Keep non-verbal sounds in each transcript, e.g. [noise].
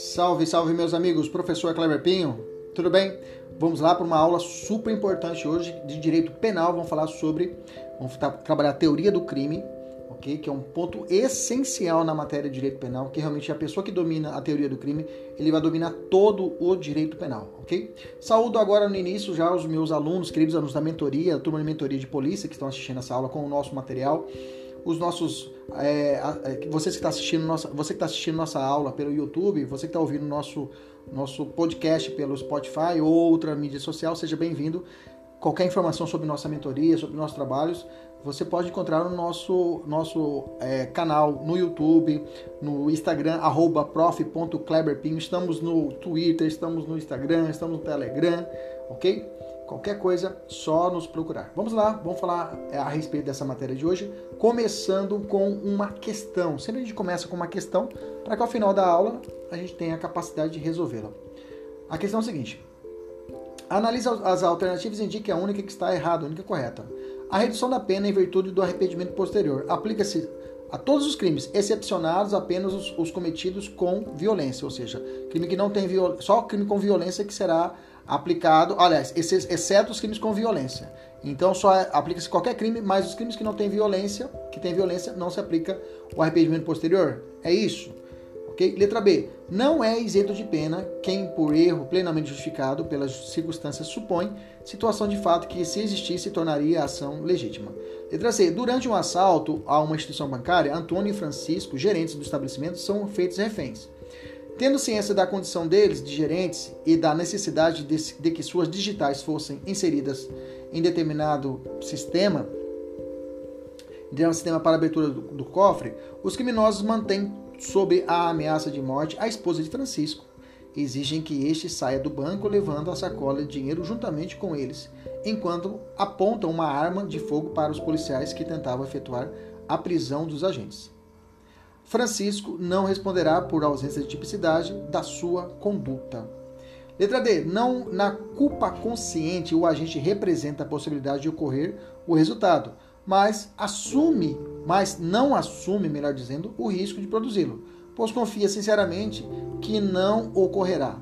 Salve, salve meus amigos, professor Kleber Pinho, tudo bem? Vamos lá para uma aula super importante hoje de direito penal. Vamos falar sobre, vamos trabalhar a teoria do crime, ok? Que é um ponto essencial na matéria de direito penal, que realmente a pessoa que domina a teoria do crime, ele vai dominar todo o direito penal, ok? Saúdo agora no início já os meus alunos, queridos alunos da mentoria, a turma de mentoria de polícia que estão assistindo essa aula com o nosso material os nossos é, é você que está assistindo nossa você que está assistindo nossa aula pelo YouTube você que está ouvindo nosso nosso podcast pelo Spotify ou outra mídia social seja bem-vindo. Qualquer informação sobre nossa mentoria sobre nossos trabalhos você pode encontrar no nosso nosso é, canal no YouTube no Instagram @prof.kleberpinho estamos no Twitter estamos no Instagram estamos no Telegram ok Qualquer coisa, só nos procurar. Vamos lá, vamos falar é, a respeito dessa matéria de hoje, começando com uma questão. Sempre a gente começa com uma questão para que ao final da aula a gente tenha a capacidade de resolvê-la. A questão é a seguinte: analise as alternativas e indique a única que está errada, a única correta. A redução da pena em virtude do arrependimento posterior aplica-se a todos os crimes, excepcionados apenas os, os, cometidos com violência, ou seja, crime que não tem viol... só crime com violência que será aplicado, aliás, exceto os crimes com violência. Então só aplica-se qualquer crime, mas os crimes que não têm violência, que tem violência, não se aplica o arrependimento posterior. É isso. Ok? Letra B. Não é isento de pena quem, por erro plenamente justificado pelas circunstâncias, supõe situação de fato que, se existisse, tornaria a ação legítima. Letra C. Durante um assalto a uma instituição bancária, Antônio e Francisco, gerentes do estabelecimento, são feitos reféns. Tendo ciência da condição deles, de gerentes, e da necessidade de, de que suas digitais fossem inseridas em determinado sistema, um sistema para abertura do, do cofre, os criminosos mantêm sob a ameaça de morte a esposa de Francisco. Exigem que este saia do banco levando a sacola de dinheiro juntamente com eles, enquanto apontam uma arma de fogo para os policiais que tentavam efetuar a prisão dos agentes. Francisco não responderá por ausência de tipicidade da sua conduta. Letra D. Não na culpa consciente o agente representa a possibilidade de ocorrer o resultado, mas assume, mas não assume, melhor dizendo, o risco de produzi-lo, pois confia sinceramente que não ocorrerá.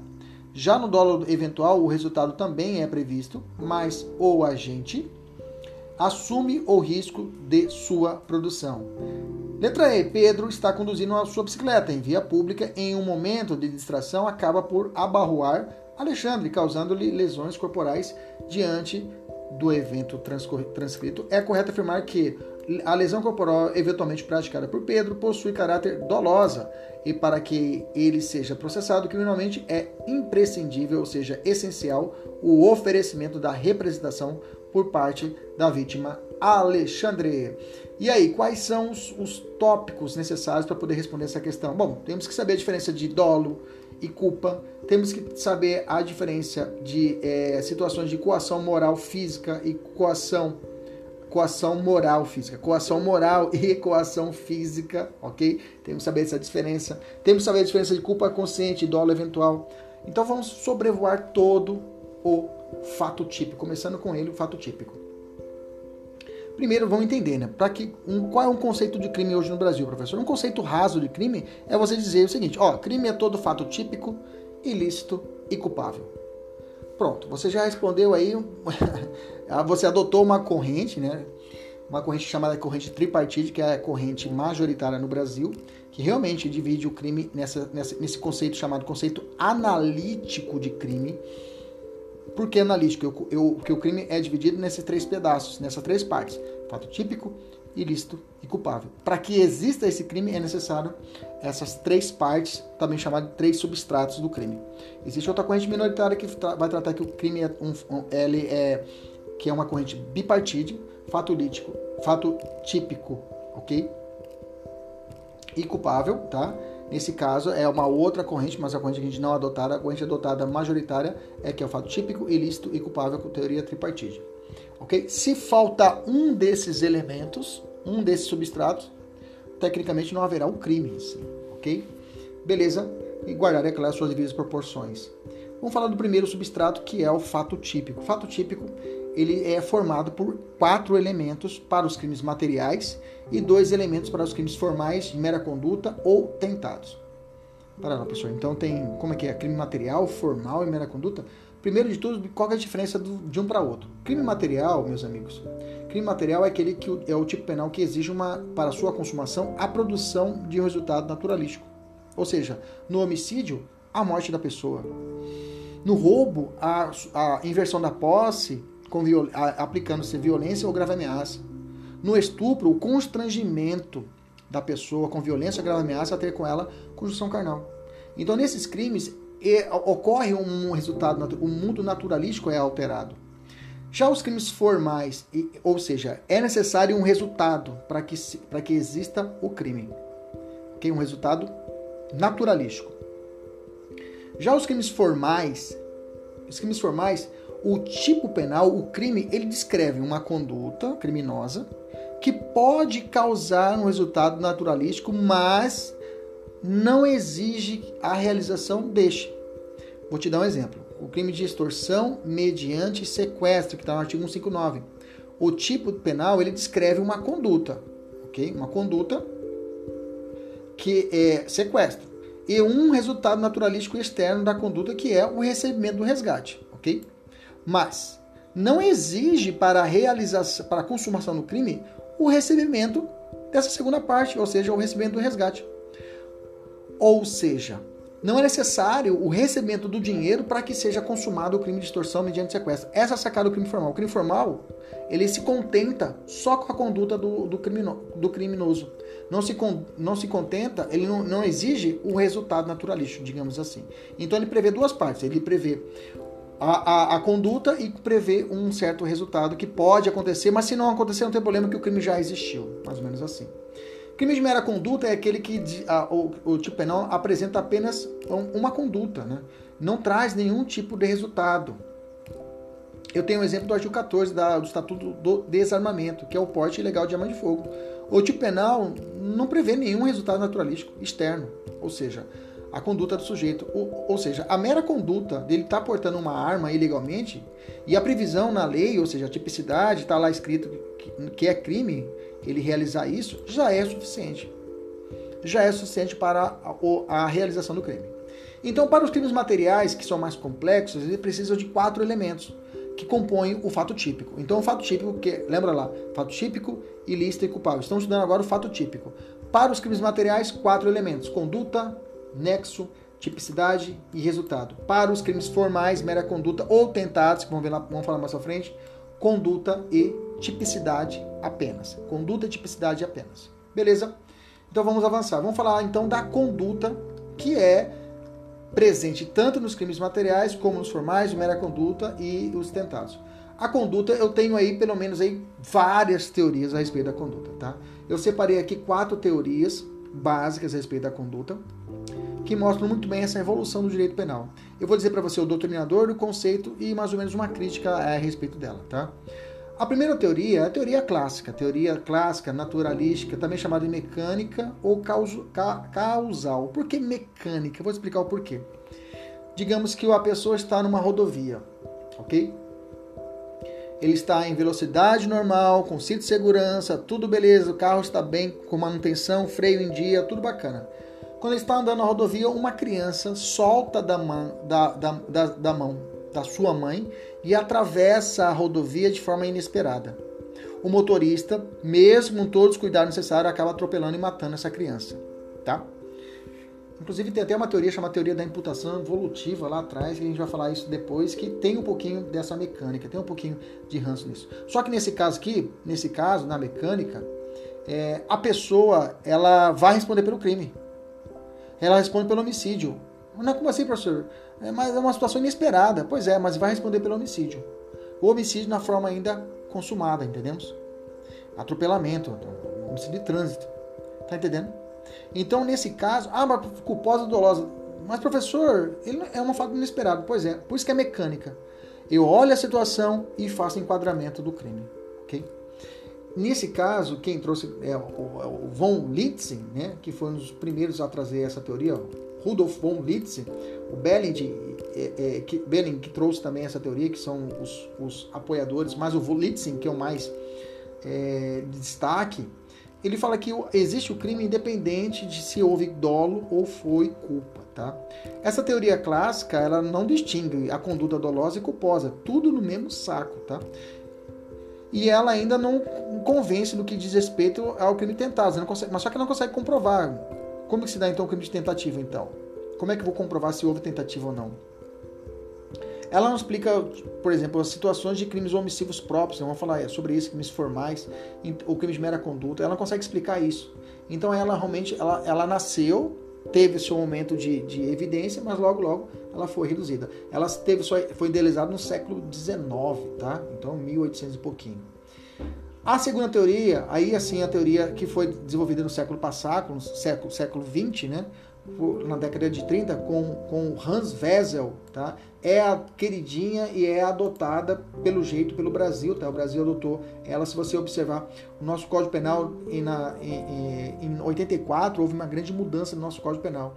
Já no dolo eventual, o resultado também é previsto, mas o agente assume o risco de sua produção. Letra E. Pedro está conduzindo a sua bicicleta em via pública em um momento de distração acaba por abarroar Alexandre, causando-lhe lesões corporais diante do evento transcrito. É correto afirmar que a lesão corporal eventualmente praticada por Pedro possui caráter dolosa e para que ele seja processado criminalmente é imprescindível, ou seja, essencial, o oferecimento da representação por parte da vítima Alexandre. E aí, quais são os, os tópicos necessários para poder responder essa questão? Bom, temos que saber a diferença de dolo e culpa, temos que saber a diferença de é, situações de coação moral física e coação coação moral física, coação moral [laughs] e coação física, ok? Temos que saber essa diferença. Temos que saber a diferença de culpa consciente e dolo eventual. Então vamos sobrevoar todo o fato típico, começando com ele, o fato típico. Primeiro, vamos entender, né? Para que um, qual é um conceito de crime hoje no Brasil, professor? Um conceito raso de crime é você dizer o seguinte: ó, crime é todo fato típico, ilícito e culpável. Pronto, você já respondeu aí, [laughs] você adotou uma corrente, né? Uma corrente chamada corrente tripartite, que é a corrente majoritária no Brasil, que realmente divide o crime nessa, nessa, nesse conceito chamado conceito analítico de crime, por que analítico? Eu, eu, que o crime é dividido nesses três pedaços, nessas três partes: fato típico, ilícito e culpável. Para que exista esse crime é necessário essas três partes, também chamadas de três substratos do crime. Existe outra corrente minoritária que vai tratar que o crime é, um, um, ele é que é uma corrente bipartite, fato lítico, fato típico, ok? E culpável, tá? Nesse caso, é uma outra corrente, mas a corrente que a gente não adotada, a corrente adotada majoritária é que é o fato típico, ilícito e culpável com teoria tripartite. Ok? Se falta um desses elementos, um desses substratos, tecnicamente não haverá um crime, ok? Beleza? E guardar, é claro, as suas devidas proporções. Vamos falar do primeiro substrato, que é o fato típico. O fato típico ele é formado por quatro elementos para os crimes materiais e dois elementos para os crimes formais de mera conduta ou tentados. Para lá, professor. Então tem, como é que é? Crime material, formal e mera conduta? Primeiro de tudo, qual é a diferença do, de um para outro? Crime material, meus amigos, crime material é aquele que é o tipo penal que exige uma, para sua consumação a produção de um resultado naturalístico. Ou seja, no homicídio, a morte da pessoa. No roubo, a, a inversão da posse, aplicando-se violência ou grave ameaça. No estupro, o constrangimento da pessoa com violência grave ameaça a ter com ela conjunção carnal. Então, nesses crimes, ocorre um resultado, o mundo naturalístico é alterado. Já os crimes formais, ou seja, é necessário um resultado para que, para que exista o crime. Okay? Um resultado naturalístico. Já os crimes formais, os crimes formais, o tipo penal, o crime, ele descreve uma conduta criminosa que pode causar um resultado naturalístico, mas não exige a realização deste. Vou te dar um exemplo. O crime de extorsão mediante sequestro, que está no artigo 159. O tipo penal ele descreve uma conduta, ok? Uma conduta que é sequestro e um resultado naturalístico externo da conduta que é o recebimento do resgate, ok? Mas não exige para a realização, para a consumação do crime, o recebimento dessa segunda parte, ou seja, o recebimento do resgate. Ou seja, não é necessário o recebimento do dinheiro para que seja consumado o crime de extorsão mediante sequestro. Essa é a sacada do crime formal. O crime formal, ele se contenta só com a conduta do, do, crimino, do criminoso. Não se, não se contenta, ele não, não exige o resultado naturalístico, digamos assim. Então ele prevê duas partes. Ele prevê a, a, a, conduta e prevê um certo resultado que pode acontecer, mas se não acontecer, não tem problema que o crime já existiu. Mais ou menos assim. Crime de mera conduta é aquele que a, o, o, tipo penal apresenta apenas uma conduta, né? não traz nenhum tipo de resultado. Eu tenho um exemplo do artigo 14 da, do Estatuto do Desarmamento, que é o porte ilegal de arma de fogo. O tipo penal não prevê nenhum resultado naturalístico externo, ou seja, a conduta do sujeito. Ou, ou seja, a mera conduta dele estar tá portando uma arma ilegalmente e a previsão na lei, ou seja, a tipicidade, está lá escrito que, é crime, ele realizar isso, já é suficiente. Já é suficiente para a, a realização do crime. Então, para os crimes materiais, que são mais complexos, eles precisam de quatro elementos que compõem o fato típico. Então, o fato típico, que lembra lá, fato típico, ilícito e culpável. Estamos estudando agora o fato típico. Para os crimes materiais, quatro elementos: conduta, nexo, tipicidade e resultado. Para os crimes formais, mera conduta ou tentados, que vamos, ver lá, vamos falar mais à frente, conduta e tipicidade apenas. Conduta e tipicidade apenas. Beleza? Então vamos avançar. Vamos falar então da conduta que é presente tanto nos crimes materiais como nos formais, mera conduta e os tentados. A conduta, eu tenho aí pelo menos aí várias teorias a respeito da conduta, tá? Eu separei aqui quatro teorias básicas a respeito da conduta que mostram muito bem essa evolução do direito penal. Eu vou dizer para você o doutrinador do conceito e mais ou menos uma crítica a respeito dela, tá? A primeira teoria é a teoria clássica, teoria clássica naturalística, também chamada de mecânica ou causal. Por que mecânica? Vou explicar o porquê. Digamos que a pessoa está numa rodovia, ok? Ele está em velocidade normal, com cinto de segurança, tudo beleza, o carro está bem, com manutenção, freio em dia, tudo bacana. Quando ele está andando na rodovia, uma criança solta da mão, da, da, da, mão da sua mãe e atravessa a rodovia de forma inesperada. O motorista, mesmo todos os cuidados necessários, acaba atropelando e matando essa criança, tá? Inclusive tem até uma teoria chamada teoria da imputação evolutiva lá atrás, que a gente vai falar isso depois, que tem um pouquinho dessa mecânica, tem um pouquinho de ranço nisso. Só que nesse caso aqui, nesse caso, na mecânica, é, a pessoa ela vai responder pelo crime. Ela responde pelo homicídio. Não, como assim, professor? É, mas é uma situação inesperada. Pois é, mas vai responder pelo homicídio. O homicídio na forma ainda consumada, entendemos? Atropelamento, homicídio de trânsito. Tá entendendo? Então, nesse caso, ah, mas culposa dolosa. Mas, professor, ele é uma fato inesperado. Pois é, por isso que é mecânica. Eu olho a situação e faço enquadramento do crime. Ok? Nesse caso, quem trouxe é o, von Litzen, né, que foi um dos primeiros a trazer essa teoria, Rudolf von Litzen, o Belling, é, é, que, Belling, que trouxe também essa teoria, que são os, os apoiadores, mas o Litzen, que é o mais é, de destaque, ele fala que existe o crime independente de se houve dolo ou foi culpa, tá? Essa teoria clássica, ela não distingue a conduta dolosa e culposa, tudo no mesmo saco, tá? E ela ainda não convence no que diz respeito ao crime tentado, consegue, mas só que não consegue comprovar. Como que se dá então o crime de tentativa, então? Como é que eu vou comprovar se houve tentativa ou não? Ela não explica, por exemplo, as situações de crimes omissivos próprios, vamos falar sobre isso, crimes formais, ou crimes de mera conduta, ela não consegue explicar isso. Então ela realmente, ela, ela nasceu, teve seu momento de, de evidência, mas logo, logo ela foi reduzida. Ela teve sua, foi idealizada no século XIX, tá? Então 1800 e pouquinho. A segunda teoria, aí assim, a teoria que foi desenvolvida no século passado, no século, século 20, né? na década de 30 com, com Hans Wessel, tá? É a queridinha e é adotada pelo jeito pelo Brasil, tá? O Brasil adotou ela, se você observar o nosso Código Penal em, na, em, em 84 houve uma grande mudança no nosso Código Penal.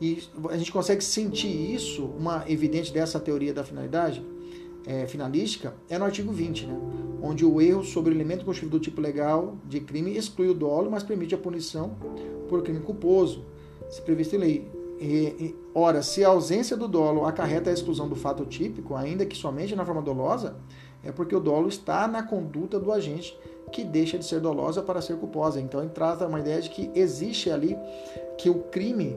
E a gente consegue sentir isso, uma evidente dessa teoria da finalidade é, finalística, é no artigo 20, né? onde o erro sobre o elemento constitutivo do tipo legal de crime exclui o dolo, mas permite a punição por crime culposo se previsto em lei. E, ora, se a ausência do dolo acarreta a exclusão do fato típico, ainda que somente na forma dolosa, é porque o dolo está na conduta do agente que deixa de ser dolosa para ser culposa. Então, ele trata uma ideia de que existe ali que o crime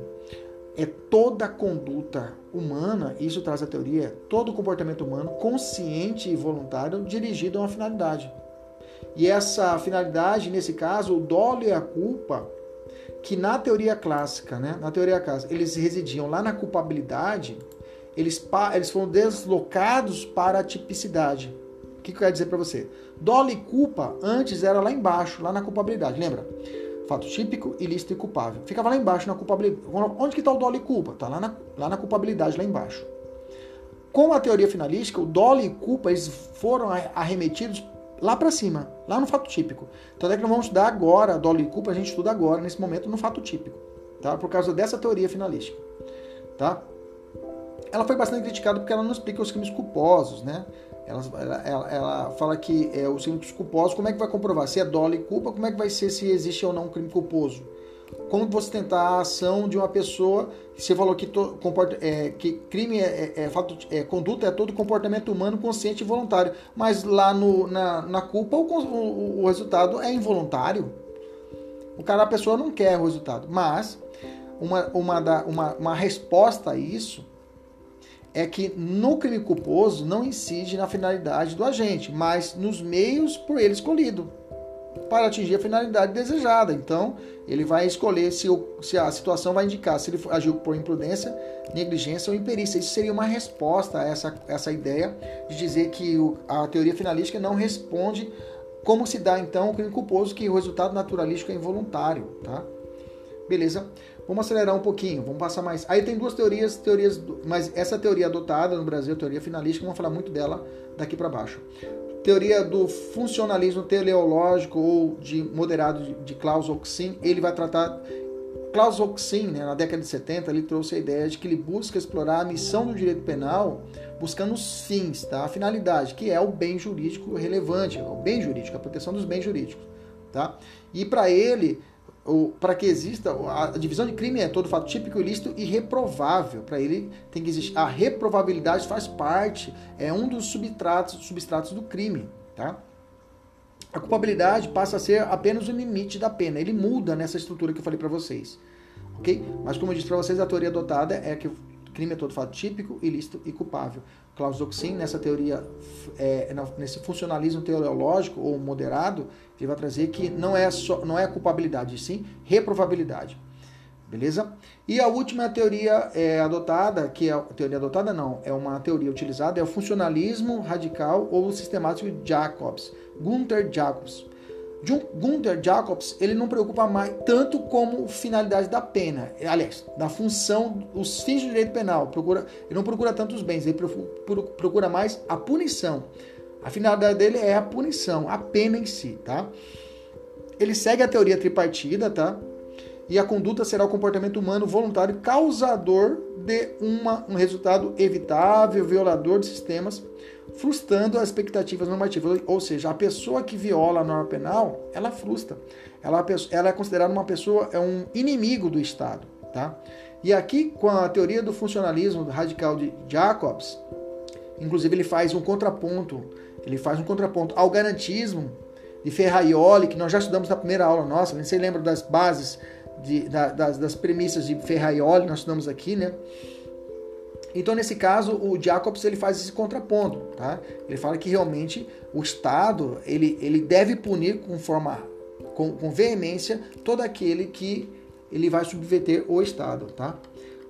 é toda conduta humana, isso traz a teoria, é todo comportamento humano consciente e voluntário dirigido a uma finalidade. E essa finalidade, nesse caso, o dolo e a culpa que na teoria clássica, né, na teoria clássica, eles residiam lá na culpabilidade, eles, eles foram deslocados para a tipicidade. O que, que eu quero dizer para você? Dolo e culpa antes era lá embaixo, lá na culpabilidade, lembra? Fato típico, ilícito e culpável. Ficava lá embaixo na culpabilidade. Onde que está o dolo e culpa? Está lá na, lá na culpabilidade, lá embaixo. Com a teoria finalística, o dolo e culpa eles foram arremetidos lá para cima, lá no fato típico. Então é que nós vamos estudar agora, dolo e culpa, a gente estuda agora, nesse momento, no fato típico, tá? Por causa dessa teoria finalística, tá? Ela foi bastante criticada porque ela não explica os crimes culposos, né? Ela, ela, ela fala que é, os crimes culposos, como é que vai comprovar? Se é dolo e culpa, como é que vai ser se existe ou não um crime culposo? como você tentar a ação de uma pessoa você falou que, to, comporta, é, que crime é, é, é, fato, é, conduta é todo comportamento humano consciente e voluntário mas lá no, na, na culpa o, o, o resultado é involuntário o cara a pessoa não quer o resultado mas uma, uma, da, uma, uma resposta a isso é que no crime culposo não incide na finalidade do agente, mas nos meios por ele escolhido para atingir a finalidade desejada. Então, ele vai escolher se, o, se a situação vai indicar se ele agiu por imprudência, negligência ou imperícia. Isso seria uma resposta a essa, essa ideia de dizer que o, a teoria finalística não responde como se dá então o crime culposo, que o resultado naturalístico é involuntário, tá? Beleza? Vamos acelerar um pouquinho, vamos passar mais. Aí tem duas teorias, teorias, mas essa teoria adotada no Brasil, teoria finalística, vamos falar muito dela daqui para baixo teoria do funcionalismo teleológico ou de moderado de, de Klaus Oxin, ele vai tratar Klaus Oxin, né, na década de 70, ele trouxe a ideia de que ele busca explorar a missão do direito penal buscando os fins, tá? a finalidade, que é o bem jurídico relevante, o bem jurídico, a proteção dos bens jurídicos. Tá? E para ele, para que exista a divisão de crime é todo fato típico, ilícito e reprovável. Para ele tem que existir a reprovabilidade faz parte, é um dos substratos, substratos do crime, tá? A culpabilidade passa a ser apenas o limite da pena. Ele muda nessa estrutura que eu falei para vocês, ok? Mas como eu disse para vocês, a teoria adotada é que crime é todo fato típico, ilícito e culpável. Klaus Doxin, nessa teoria, é, nesse funcionalismo teleológico ou moderado, ele vai trazer que não é, só, não é culpabilidade, sim reprovabilidade. Beleza? E a última teoria é, adotada, que é a teoria adotada não, é uma teoria utilizada, é o funcionalismo radical ou sistemático de Jacobs, Gunther Jacobs. Gunther Jacobs, ele não preocupa mais tanto como finalidade da pena, aliás, da função, os fins do direito penal. Procura, ele não procura tanto os bens, ele procura mais a punição. A finalidade dele é a punição, a pena em si, tá? Ele segue a teoria tripartida, tá? E a conduta será o comportamento humano voluntário causador de uma, um resultado evitável, violador de sistemas frustrando as expectativas normativas. Ou seja, a pessoa que viola a norma penal, ela frustra. Ela, ela é considerada uma pessoa, é um inimigo do Estado. tá? E aqui, com a teoria do funcionalismo radical de Jacobs, inclusive ele faz um contraponto, ele faz um contraponto ao garantismo de Ferraioli, que nós já estudamos na primeira aula nossa, você lembra das bases, de, da, das, das premissas de Ferraioli, nós estudamos aqui, né? Então, nesse caso, o Jacobs ele faz esse contraponto, tá? Ele fala que realmente o Estado ele, ele deve punir com forma com, com veemência todo aquele que ele vai subverter o Estado, tá?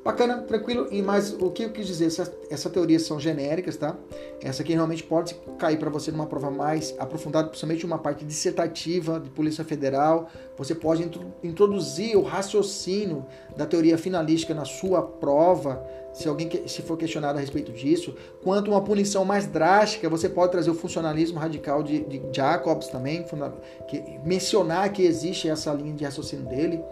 Bacana, tranquilo. E mais o que eu quis dizer, essa, essa teorias são genéricas, tá? Essa aqui realmente pode cair para você numa prova mais aprofundada, principalmente uma parte dissertativa de Polícia Federal. Você pode introduzir o raciocínio da teoria finalística na sua prova, se alguém se for questionado a respeito disso. Quanto uma punição mais drástica, você pode trazer o funcionalismo radical de, de Jacobs também, que, mencionar que existe essa linha de raciocínio dele.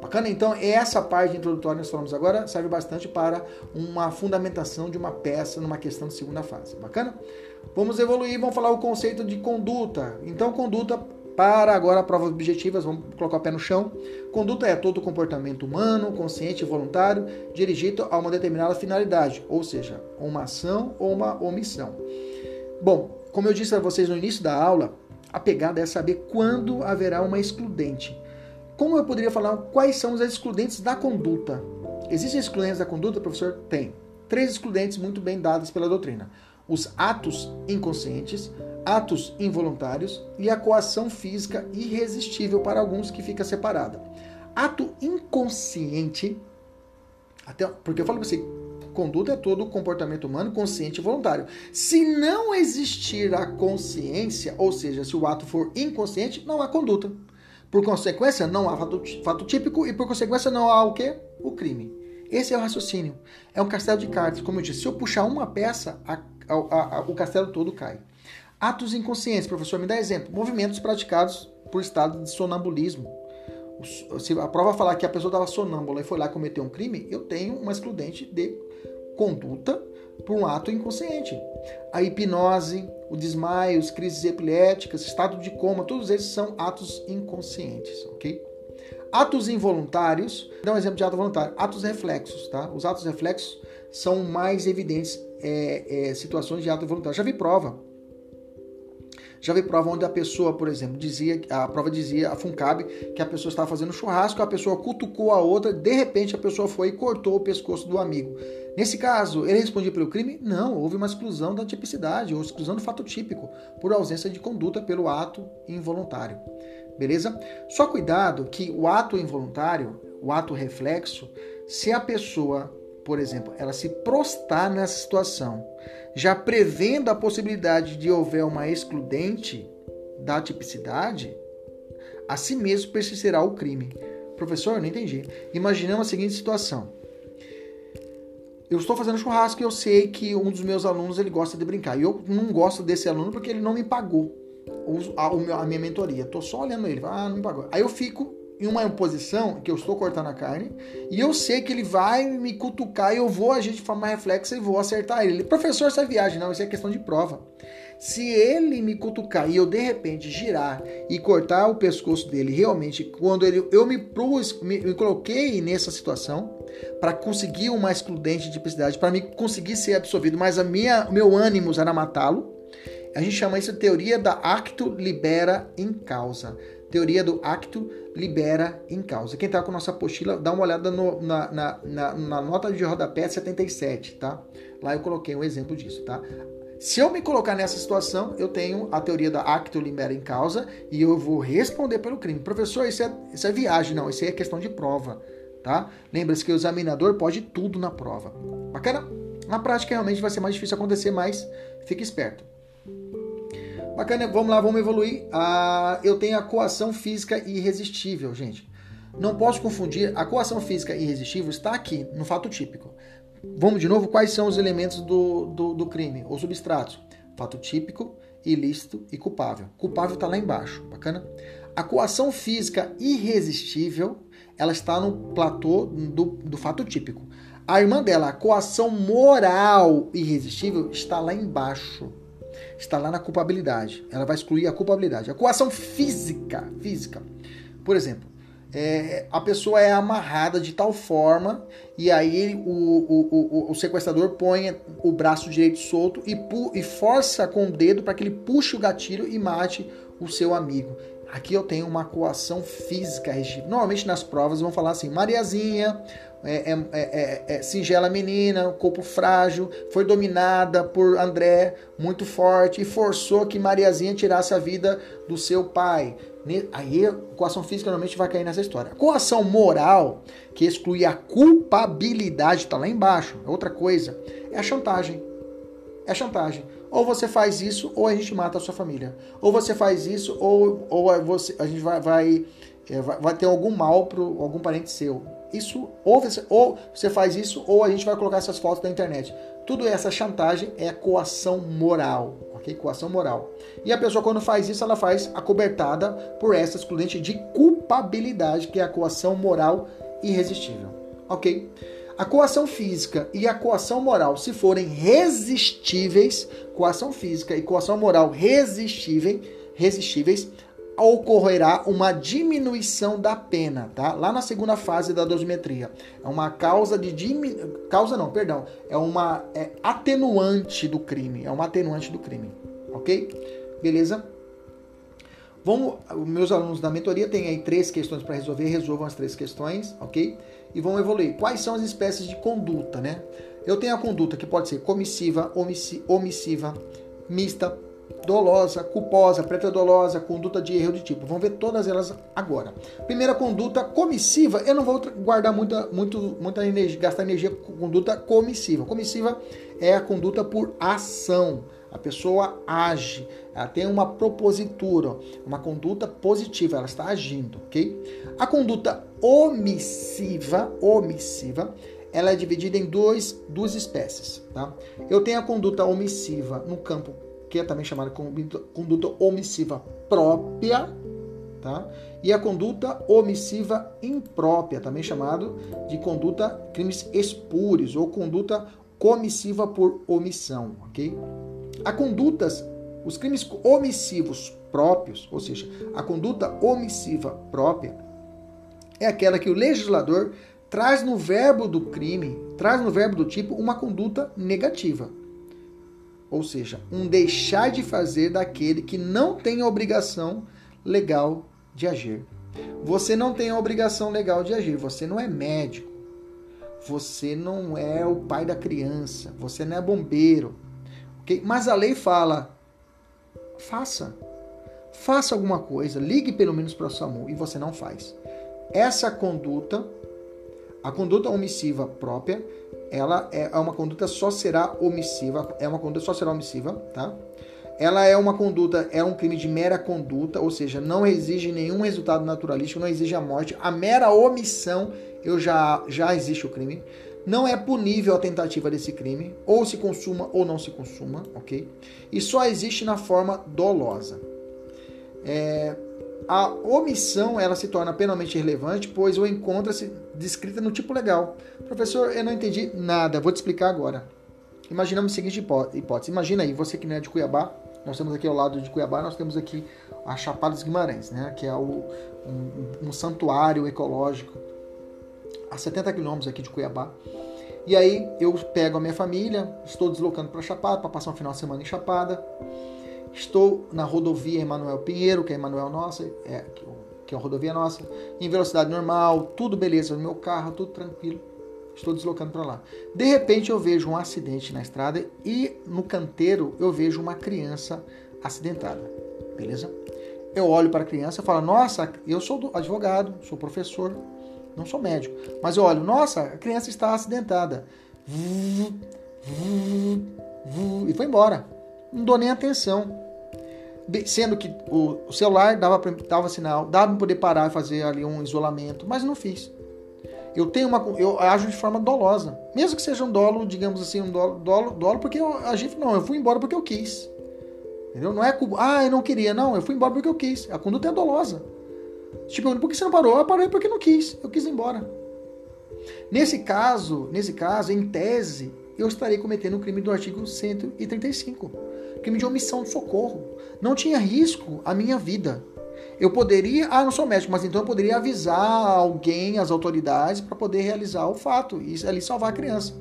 Bacana? Então, essa parte introdutória que nós falamos agora serve bastante para uma fundamentação de uma peça numa questão de segunda fase. Bacana? Vamos evoluir, vamos falar o conceito de conduta. Então, conduta para agora provas objetivas, vamos colocar o pé no chão. Conduta é todo comportamento humano, consciente e voluntário, dirigido a uma determinada finalidade, ou seja, uma ação ou uma omissão. Bom, como eu disse a vocês no início da aula, a pegada é saber quando haverá uma excludente. Como eu poderia falar quais são os excludentes da conduta? Existem excludentes da conduta, professor? Tem. Três excludentes muito bem dados pela doutrina: os atos inconscientes, atos involuntários e a coação física irresistível para alguns que fica separada. Ato inconsciente, até porque eu falo para você, conduta é todo comportamento humano consciente e voluntário. Se não existir a consciência, ou seja, se o ato for inconsciente, não há conduta. Por consequência, não há fato, fato típico e, por consequência, não há o quê? O crime. Esse é o raciocínio. É um castelo de cartas. Como eu disse, se eu puxar uma peça, a, a, a, o castelo todo cai. Atos inconscientes, professor, me dá exemplo. Movimentos praticados por estado de sonambulismo. Se a prova falar que a pessoa estava sonâmbula e foi lá cometer um crime, eu tenho uma excludente de conduta por um ato inconsciente. A hipnose, o desmaio, as crises epiléticas, estado de coma, todos esses são atos inconscientes, ok? Atos involuntários, dá um exemplo de ato voluntário, atos reflexos, tá? Os atos reflexos são mais evidentes é, é, situações de ato voluntário. Já vi prova. Já vi prova onde a pessoa, por exemplo, dizia, a prova dizia, a FUNCAB, que a pessoa estava fazendo churrasco, a pessoa cutucou a outra, de repente a pessoa foi e cortou o pescoço do amigo. Nesse caso, ele respondia pelo crime? Não, houve uma exclusão da tipicidade, ou exclusão do fato típico, por ausência de conduta pelo ato involuntário. Beleza? Só cuidado que o ato involuntário, o ato reflexo, se a pessoa, por exemplo, ela se prostar nessa situação, já prevendo a possibilidade de houver uma excludente da tipicidade, a si mesmo persistirá o crime. Professor, não entendi. Imaginamos a seguinte situação eu estou fazendo churrasco e eu sei que um dos meus alunos ele gosta de brincar. E eu não gosto desse aluno porque ele não me pagou a, minha mentoria. Estou só olhando ele. Ah, não me pagou. Aí eu fico em uma posição que eu estou cortando a carne e eu sei que ele vai me cutucar e eu vou agir de forma reflexa e vou acertar ele. Professor, essa viagem não, isso é questão de prova. Se ele me cutucar e eu de repente girar e cortar o pescoço dele, realmente, quando ele, eu me, pus, me, me coloquei nessa situação para conseguir uma excludente de tipicidade, para me conseguir ser absorvido, mas a minha, meu ânimo era matá-lo. A gente chama isso de teoria da acto libera em causa. Teoria do acto libera em causa. Quem está com nossa apostila, dá uma olhada no, na, na, na, na, nota de rodapé 77, tá? Lá eu coloquei um exemplo disso, tá? Se eu me colocar nessa situação, eu tenho a teoria da acto libera em causa e eu vou responder pelo crime. Professor, isso é, isso é viagem. Não, isso aí é questão de prova, tá? Lembra-se que o examinador pode tudo na prova. Bacana? Na prática, realmente vai ser mais difícil acontecer, mas fique esperto. Bacana, vamos lá, vamos evoluir. Ah, eu tenho a coação física irresistível, gente. Não posso confundir, a coação física irresistível está aqui, no fato típico. Vamos de novo, quais são os elementos do, do, do crime, ou substratos? Fato típico, ilícito e culpável. Culpável está lá embaixo, bacana? A coação física irresistível, ela está no platô do, do fato típico. A irmã dela, a coação moral irresistível, está lá embaixo. Está lá na culpabilidade. Ela vai excluir a culpabilidade. A coação física, física. Por exemplo, é, a pessoa é amarrada de tal forma e aí o, o, o, o sequestrador põe o braço direito solto e, e força com o dedo para que ele puxe o gatilho e mate o seu amigo. Aqui eu tenho uma coação física Normalmente nas provas vão falar assim: Mariazinha, é, é, é, é, singela menina, corpo frágil, foi dominada por André, muito forte, e forçou que Mariazinha tirasse a vida do seu pai. Aí a coação física normalmente vai cair nessa história. A coação moral, que exclui a culpabilidade, está lá embaixo, é outra coisa, é a chantagem. É chantagem. Ou você faz isso, ou a gente mata a sua família. Ou você faz isso, ou, ou você, a gente vai, vai, é, vai ter algum mal para algum parente seu. Isso, ou você, ou você faz isso, ou a gente vai colocar essas fotos na internet. Tudo essa chantagem é coação moral, ok? Coação moral. E a pessoa, quando faz isso, ela faz acobertada por essa excludente de culpabilidade, que é a coação moral irresistível, ok? A coação física e a coação moral, se forem resistíveis, coação física e coação moral resistíveis, ocorrerá uma diminuição da pena, tá? Lá na segunda fase da dosimetria. É uma causa de dimi... causa não, perdão, é uma é atenuante do crime, é uma atenuante do crime, OK? Beleza? Vamos, meus alunos da mentoria têm aí três questões para resolver, resolvam as três questões, OK? E vão evoluir. Quais são as espécies de conduta, né? Eu tenho a conduta que pode ser comissiva, omissiva, mista, dolosa, culposa, preterdolosa, conduta de erro de tipo. Vamos ver todas elas agora. Primeira conduta comissiva, eu não vou guardar muita, muito, muita energia, gastar energia com conduta comissiva. Comissiva é a conduta por ação. A pessoa age, ela tem uma propositura, uma conduta positiva, ela está agindo, ok? A conduta omissiva, omissiva, ela é dividida em dois, duas espécies, tá? Eu tenho a conduta omissiva no campo que é também chamada conduta, omissiva própria, tá? E a conduta omissiva imprópria, também chamado de conduta crimes espúrios ou conduta comissiva por omissão, ok? A condutas, os crimes omissivos próprios, ou seja, a conduta omissiva própria, é aquela que o legislador traz no verbo do crime, traz no verbo do tipo uma conduta negativa, ou seja, um deixar de fazer daquele que não tem a obrigação legal de agir. Você não tem a obrigação legal de agir, você não é médico, você não é o pai da criança, você não é bombeiro. Okay? Mas a lei fala: faça. Faça alguma coisa, ligue pelo menos para o SAMU e você não faz. Essa conduta, a conduta omissiva própria, ela é, é uma conduta só será omissiva, é uma conduta só será omissiva, tá? Ela é uma conduta, é um crime de mera conduta, ou seja, não exige nenhum resultado naturalístico, não exige a morte. A mera omissão, eu já já existe o crime. Não é punível a tentativa desse crime, ou se consuma ou não se consuma, ok? E só existe na forma dolosa. É, a omissão ela se torna penalmente relevante, pois o encontra-se descrita no tipo legal. Professor, eu não entendi nada, vou te explicar agora. Imaginamos a seguinte hipótese. Imagina aí, você que não é de Cuiabá, nós temos aqui ao lado de Cuiabá, nós temos aqui a Chapada dos Guimarães, né, que é o, um, um santuário ecológico a 70 quilômetros aqui de Cuiabá. E aí eu pego a minha família, estou deslocando para Chapada, para passar um final de semana em Chapada. Estou na rodovia Emanuel Pinheiro, que é Emanuel nossa, é, que é uma rodovia nossa, em velocidade normal, tudo beleza no meu carro, tudo tranquilo. Estou deslocando para lá. De repente eu vejo um acidente na estrada e no canteiro eu vejo uma criança acidentada. Beleza? Eu olho para a criança e falo: Nossa, eu sou advogado, sou professor, não sou médico. Mas eu olho: Nossa, a criança está acidentada. E foi embora. Não dou nem atenção sendo que o celular dava, dava sinal, dava para poder parar e fazer ali um isolamento, mas não fiz. Eu tenho uma, eu ajo de forma dolosa, mesmo que seja um dolo, digamos assim, um dolo, dolo, dolo porque eu agi, não, eu fui embora porque eu quis. Entendeu? Não é, ah, eu não queria, não, eu fui embora porque eu quis. A conduta é dolosa. Tipo, por que você não parou? Eu parei porque não quis, eu quis ir embora. Nesse caso, nesse caso, em tese, eu estarei cometendo o crime do artigo 135 crime de omissão de socorro. Não tinha risco a minha vida. Eu poderia, ah, não sou médico, mas então eu poderia avisar alguém, as autoridades, para poder realizar o fato e ali salvar a criança.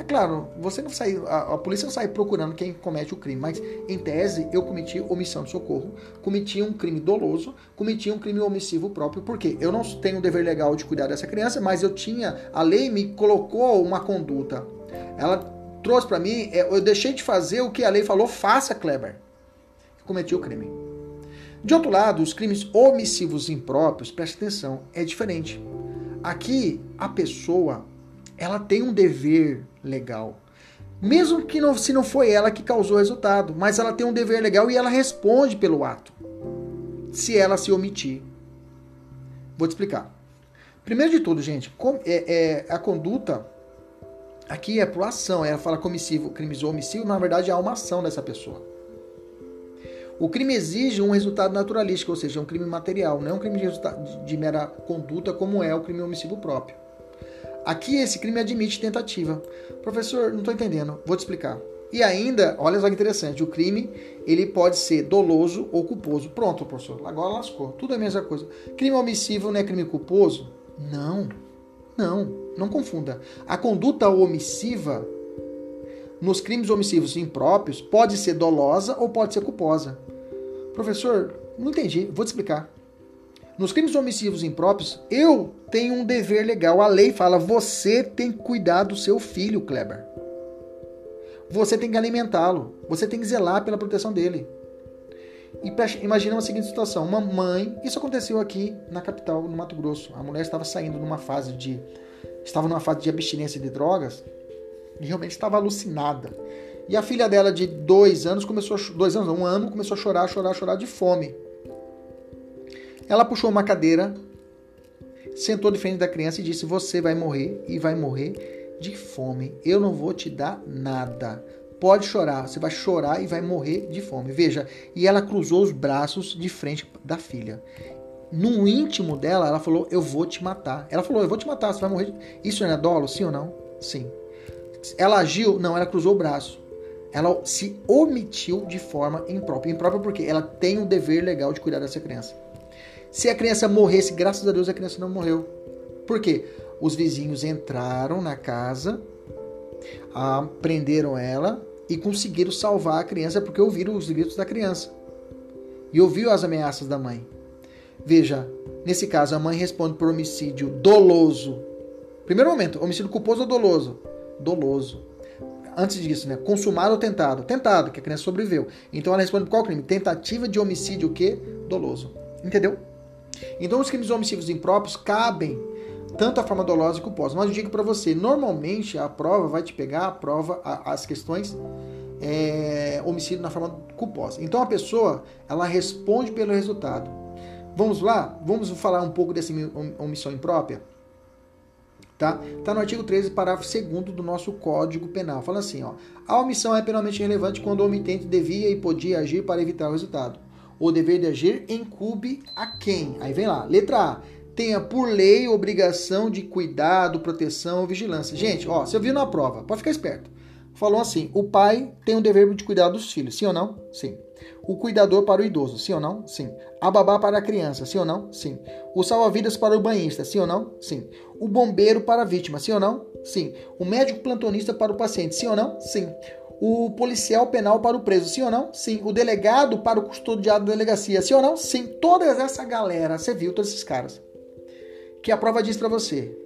É claro, você não sai, a, a, polícia não sai procurando quem comete o crime, mas em tese eu cometi omissão de socorro, cometi um crime doloso, cometi um crime omissivo próprio, porque eu não tenho o dever legal de cuidar dessa criança, mas eu tinha, a lei me colocou uma conduta. Ela trouxe para mim, é, eu deixei de fazer o que a lei falou, faça, Kleber. Cometi o crime. De outro lado, os crimes omissivos impróprios, preste atenção, é diferente. Aqui a pessoa ela tem um dever legal. Mesmo que não, se não foi ela que causou o resultado, mas ela tem um dever legal e ela responde pelo ato. Se ela se omitir. Vou te explicar. Primeiro de tudo, gente, é, é, a conduta aqui é por ação. Ela fala comissivo, crimes ou homicídio, na verdade há uma ação dessa pessoa. O crime exige um resultado naturalístico, ou seja, um crime material, não é um crime de, de mera conduta como é o crime omissivo próprio. Aqui esse crime admite tentativa. Professor, não estou entendendo. Vou te explicar. E ainda, olha só que interessante, o crime ele pode ser doloso ou culposo. Pronto, professor, agora lascou. Tudo é a mesma coisa. Crime omissivo não é crime culposo? Não, não, não confunda. A conduta omissiva nos crimes omissivos impróprios pode ser dolosa ou pode ser culposa. Professor, não entendi, vou te explicar. Nos crimes omissivos impróprios, eu tenho um dever legal. A lei fala: você tem que cuidar do seu filho, Kleber. Você tem que alimentá-lo. Você tem que zelar pela proteção dele. E imagina uma seguinte situação: uma mãe. Isso aconteceu aqui na capital, no Mato Grosso. A mulher estava saindo numa fase de. Estava numa fase de abstinência de drogas e realmente estava alucinada. E a filha dela de dois anos começou a, dois anos, um ano, começou a chorar, chorar, chorar de fome. Ela puxou uma cadeira, sentou de frente da criança e disse: Você vai morrer e vai morrer de fome. Eu não vou te dar nada. Pode chorar, você vai chorar e vai morrer de fome. Veja, e ela cruzou os braços de frente da filha. No íntimo dela, ela falou: Eu vou te matar. Ela falou: Eu vou te matar, você vai morrer. Isso não é dolo, sim ou não? Sim. Ela agiu? Não, ela cruzou o braço. Ela se omitiu de forma imprópria. Imprópria porque ela tem o dever legal de cuidar dessa criança. Se a criança morresse, graças a Deus a criança não morreu. Por quê? Os vizinhos entraram na casa, prenderam ela e conseguiram salvar a criança porque ouviram os gritos da criança e ouviu as ameaças da mãe. Veja, nesse caso a mãe responde por homicídio doloso. Primeiro momento, homicídio culposo ou doloso? Doloso. Antes disso, né? Consumado ou tentado? Tentado, que a criança sobreviveu. Então ela responde por qual crime? Tentativa de homicídio o quê? Doloso. Entendeu? Então, os crimes homicídios impróprios cabem tanto a forma dolosa e culposa. Mas eu digo para você, normalmente a prova vai te pegar a prova, a, as questões é, homicídio na forma culposa. Então a pessoa ela responde pelo resultado. Vamos lá? Vamos falar um pouco dessa omissão imprópria? Tá? Tá no artigo 13, parágrafo 2 do nosso Código Penal. Fala assim, ó: A omissão é penalmente relevante quando o omitente devia e podia agir para evitar o resultado o dever de agir incube a quem? Aí vem lá, letra A. Tenha por lei obrigação de cuidado, proteção ou vigilância. Gente, ó, você viu na prova, pode ficar esperto. Falou assim: o pai tem o dever de cuidar dos filhos, sim ou não? Sim. O cuidador para o idoso, sim ou não? Sim. A babá para a criança, sim ou não? Sim. O salva-vidas para o banhista, sim ou não? Sim. O bombeiro para a vítima, sim ou não? Sim. O médico plantonista para o paciente, sim ou não? Sim o policial penal para o preso, sim ou não? Sim. O delegado para o custodiado da delegacia, sim ou não? Sim. Toda essa galera, você viu todos esses caras. Que a prova diz para você.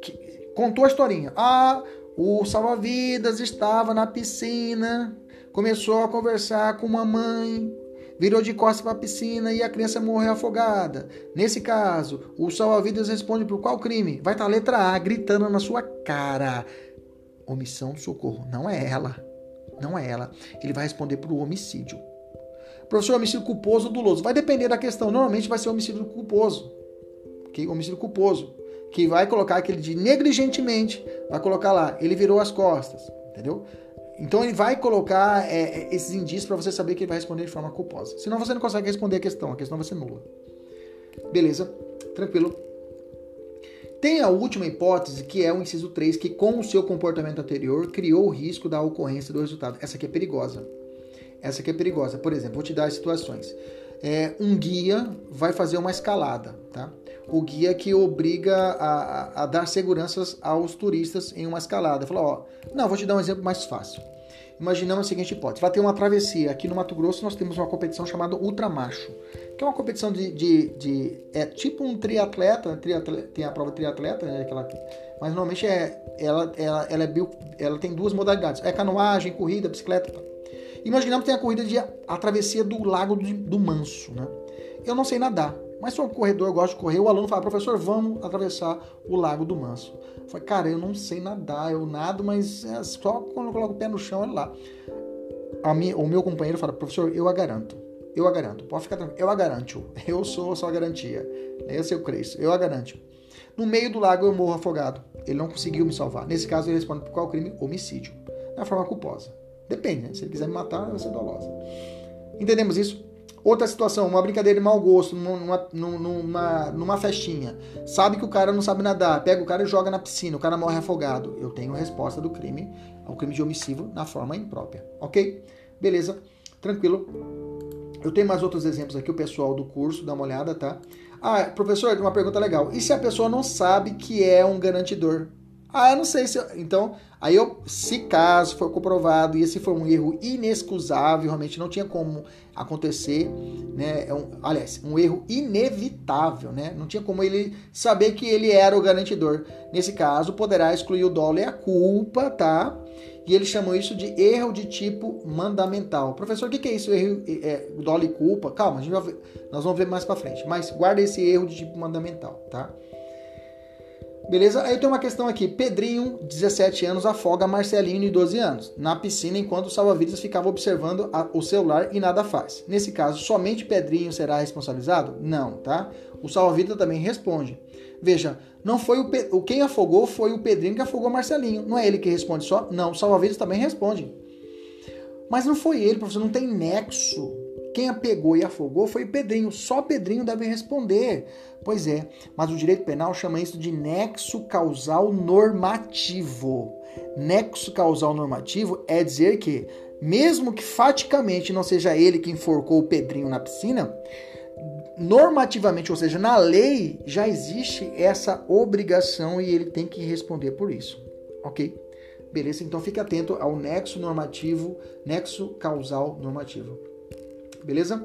Que, contou a historinha. Ah, o salva-vidas estava na piscina, começou a conversar com uma mãe, virou de costas para a piscina e a criança morreu afogada. Nesse caso, o salva-vidas responde por qual crime? Vai estar tá a letra A gritando na sua cara. Omissão socorro. Não é ela não é ela. Ele vai responder por homicídio. Professor, homicídio culposo ou doloso? Vai depender da questão. Normalmente vai ser homicídio culposo. Okay? Homicídio culposo. Que vai colocar aquele de negligentemente. Vai colocar lá, ele virou as costas. Entendeu? Então ele vai colocar é, é esses indícios para você saber que ele vai responder de forma culposa. Senão você não consegue responder a questão. A questão vai ser nula. Beleza? Tranquilo. Tem a última hipótese, que é o inciso 3, que com o seu comportamento anterior criou o risco da ocorrência do resultado. Essa aqui é perigosa. Essa aqui é perigosa. Por exemplo, vou te dar as situações. é, um guia vai fazer uma escalada, tá? O guia que obriga a, a, a dar seguranças aos turistas em uma escalada. Falou, ó, não, vou te dar um exemplo mais fácil. Imaginamos a seguinte hipótese: vai ter uma travessia. Aqui no Mato Grosso nós temos uma competição chamada Ultramacho, que é uma competição de. de, de é tipo um triatleta, triatleta, tem a prova triatleta, né, aquela, mas normalmente é, ela, ela, ela, é bio, ela tem duas modalidades: é canoagem, corrida, bicicleta. Tá. Imaginamos que tem a corrida de a travessia do Lago do, do Manso. Né? Eu não sei nadar, mas sou um corredor, eu gosto de correr. O aluno fala, professor, vamos atravessar o Lago do Manso. Eu falei, cara, eu não sei nadar, eu nado, mas é só quando eu coloco o pé no chão, olha lá. A minha, o meu companheiro fala, professor, eu a garanto. Eu a garanto. Pode ficar tranquilo. Eu a garanto. Eu sou a sua garantia. Esse é o Cristo. Eu a garanto. No meio do lago eu morro afogado. Ele não conseguiu me salvar. Nesse caso, ele responde por qual crime? Homicídio. Na forma culposa. Depende, né? Se ele quiser me matar, vai ser dolosa. Entendemos isso? Outra situação, uma brincadeira de mau gosto, numa, numa, numa festinha. Sabe que o cara não sabe nadar, pega o cara e joga na piscina, o cara morre afogado. Eu tenho resposta do crime, ao crime de homicídio na forma imprópria. Ok? Beleza? Tranquilo. Eu tenho mais outros exemplos aqui, o pessoal do curso, dá uma olhada, tá? Ah, professor, uma pergunta legal. E se a pessoa não sabe que é um garantidor? Ah, eu não sei se. Eu... Então, aí eu, se caso for comprovado e esse for um erro inexcusável, realmente não tinha como acontecer, né? É um, aliás, um erro inevitável, né? Não tinha como ele saber que ele era o garantidor. Nesse caso, poderá excluir o dolo e a culpa, tá? E eles chamam isso de erro de tipo mandamental. Professor, o que é isso? Erro, é, dolo e culpa? Calma, a gente vai nós vamos ver mais para frente. Mas guarda esse erro de tipo mandamental, tá? Beleza? Aí tem uma questão aqui. Pedrinho, 17 anos, afoga Marcelinho, de 12 anos, na piscina enquanto o salva-vidas ficava observando a, o celular e nada faz. Nesse caso, somente Pedrinho será responsabilizado? Não, tá? O salva-vidas também responde. Veja, não foi o, quem afogou foi o Pedrinho que afogou Marcelinho. Não é ele que responde só? Não, o salva-vidas também responde. Mas não foi ele, professor, não tem nexo. Quem a pegou e afogou foi Pedrinho. Só Pedrinho deve responder. Pois é, mas o direito penal chama isso de nexo causal normativo. Nexo causal normativo é dizer que, mesmo que faticamente não seja ele que enforcou o Pedrinho na piscina, normativamente, ou seja, na lei, já existe essa obrigação e ele tem que responder por isso. Ok? Beleza? Então fique atento ao nexo normativo, nexo causal normativo beleza?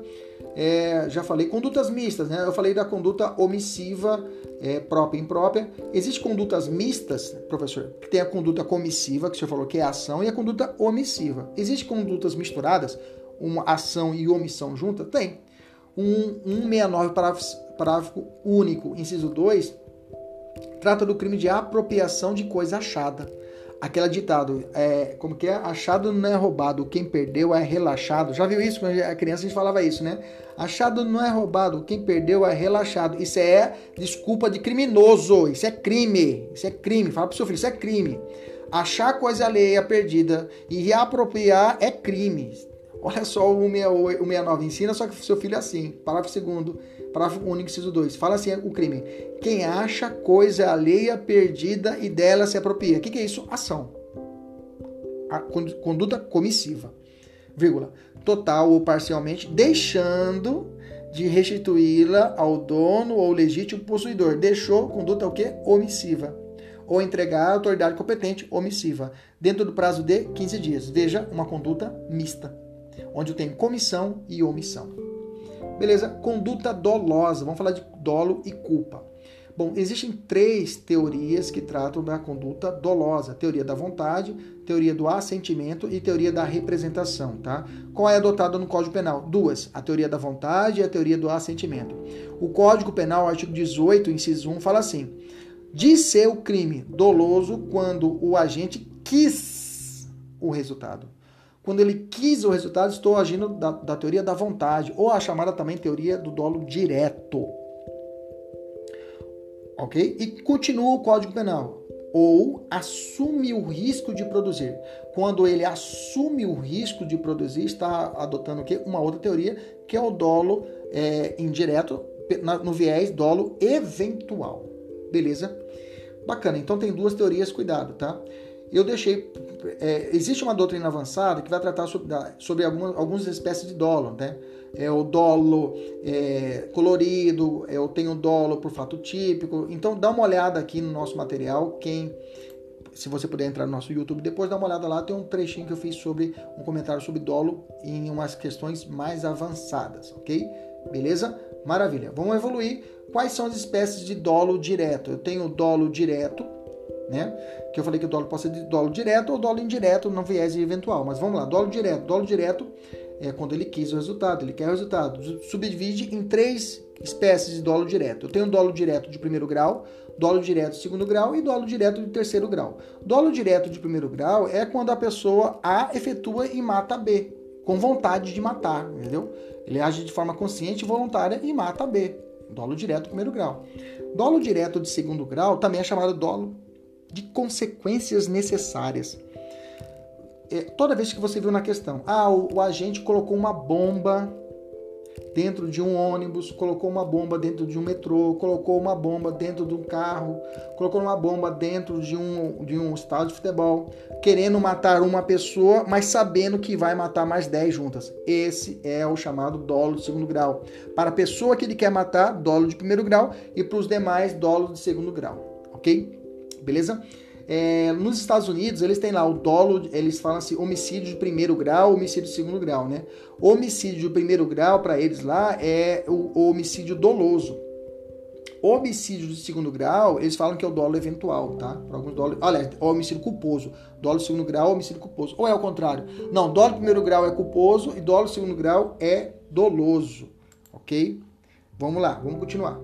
É, já falei, condutas mistas, né? Eu falei da conduta omissiva é, própria e imprópria. Existem condutas mistas, professor, que tem a conduta comissiva, que o senhor falou que é ação, e a conduta omissiva. Existem condutas misturadas, uma ação e omissão junta? Tem. Um 169, parágrafo, parágrafo único, inciso 2, trata do crime de apropriação de coisa achada aquela ditado, é, como que é? Achado não é roubado, quem perdeu é relaxado. Já viu isso? Quando a criança a gente falava isso, né? Achado não é roubado, quem perdeu é relaxado. Isso é desculpa de criminoso, isso é crime, isso é crime. Fala pro seu filho, isso é crime. Achar coisa alheia perdida e reapropriar é crime. Olha só o 69 ensina, só que seu filho é assim. Parágrafo segundo Parágrafo único, inciso 2. Fala assim o crime. Quem acha coisa alheia perdida e dela se apropria. O que, que é isso? Ação. A conduta comissiva. Vírgula. Total ou parcialmente, deixando de restituí-la ao dono ou legítimo possuidor. Deixou conduta o quê? Omissiva. Ou entregar à autoridade competente omissiva. Dentro do prazo de 15 dias. Veja uma conduta mista. Onde tem comissão e omissão. Beleza? Conduta dolosa. Vamos falar de dolo e culpa. Bom, existem três teorias que tratam da conduta dolosa: teoria da vontade, teoria do assentimento e teoria da representação, tá? Qual é adotada no Código Penal? Duas: a teoria da vontade e a teoria do assentimento. O Código Penal, artigo 18, inciso 1, fala assim: de ser o crime doloso quando o agente quis o resultado. Quando ele quis o resultado, estou agindo da, da teoria da vontade, ou a chamada também teoria do dolo direto. Ok? E continua o Código Penal. Ou assume o risco de produzir. Quando ele assume o risco de produzir, está adotando o quê? Uma outra teoria, que é o dolo é, indireto, no viés dolo eventual. Beleza? Bacana. Então tem duas teorias, cuidado, tá? Eu deixei. É, existe uma doutrina avançada que vai tratar sobre, sobre algumas, algumas espécies de dolo, né? é o dolo é, colorido, eu tenho dolo por fato típico. Então dá uma olhada aqui no nosso material, quem se você puder entrar no nosso YouTube depois, dá uma olhada lá, tem um trechinho que eu fiz sobre um comentário sobre dolo em umas questões mais avançadas, ok? Beleza? Maravilha. Vamos evoluir. Quais são as espécies de dolo direto? Eu tenho dolo direto, né? Que eu falei que o dolo pode ser dolo direto ou dolo indireto, não viés eventual. Mas vamos lá, dolo direto. Dolo direto é quando ele quis o resultado, ele quer o resultado. Subdivide em três espécies de dolo direto. Eu tenho dolo direto de primeiro grau, dolo direto de segundo grau e dolo direto de terceiro grau. Dolo direto de primeiro grau é quando a pessoa A efetua e mata B, com vontade de matar, entendeu? Ele age de forma consciente e voluntária e mata B. Dolo direto primeiro grau. Dolo direto de segundo grau também é chamado dolo de consequências necessárias. É, toda vez que você viu na questão, ah, o, o agente colocou uma bomba dentro de um ônibus, colocou uma bomba dentro de um metrô, colocou uma bomba dentro de um carro, colocou uma bomba dentro de um, de um estádio de futebol, querendo matar uma pessoa, mas sabendo que vai matar mais 10 juntas. Esse é o chamado dolo de segundo grau. Para a pessoa que ele quer matar, dolo de primeiro grau, e para os demais, dolo de segundo grau. Ok? Beleza? É, nos Estados Unidos, eles têm lá o dolo, eles falam assim, homicídio de primeiro grau, homicídio de segundo grau, né? Homicídio de primeiro grau, para eles lá, é o, o homicídio doloso. Homicídio de segundo grau, eles falam que é o dolo eventual, tá? Para alguns dolo, olha, homicídio culposo. Dolo de segundo grau, homicídio culposo. Ou é o contrário? Não, dolo de primeiro grau é culposo e dolo de segundo grau é doloso, ok? Vamos lá, vamos continuar.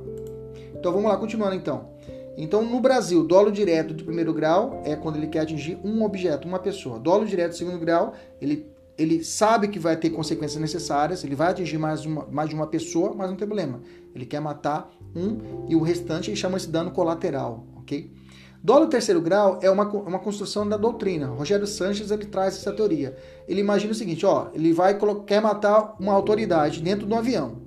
Então vamos lá, continuando então. Então, no Brasil, dolo direto de primeiro grau é quando ele quer atingir um objeto, uma pessoa. Dolo direto de segundo grau, ele, ele sabe que vai ter consequências necessárias, ele vai atingir mais, uma, mais de uma pessoa, mas não tem problema. Ele quer matar um e o restante ele chama esse dano colateral, ok? Dolo terceiro grau é uma, uma construção da doutrina. Rogério Sanches ele traz essa teoria. Ele imagina o seguinte, ó, ele vai quer matar uma autoridade dentro do avião.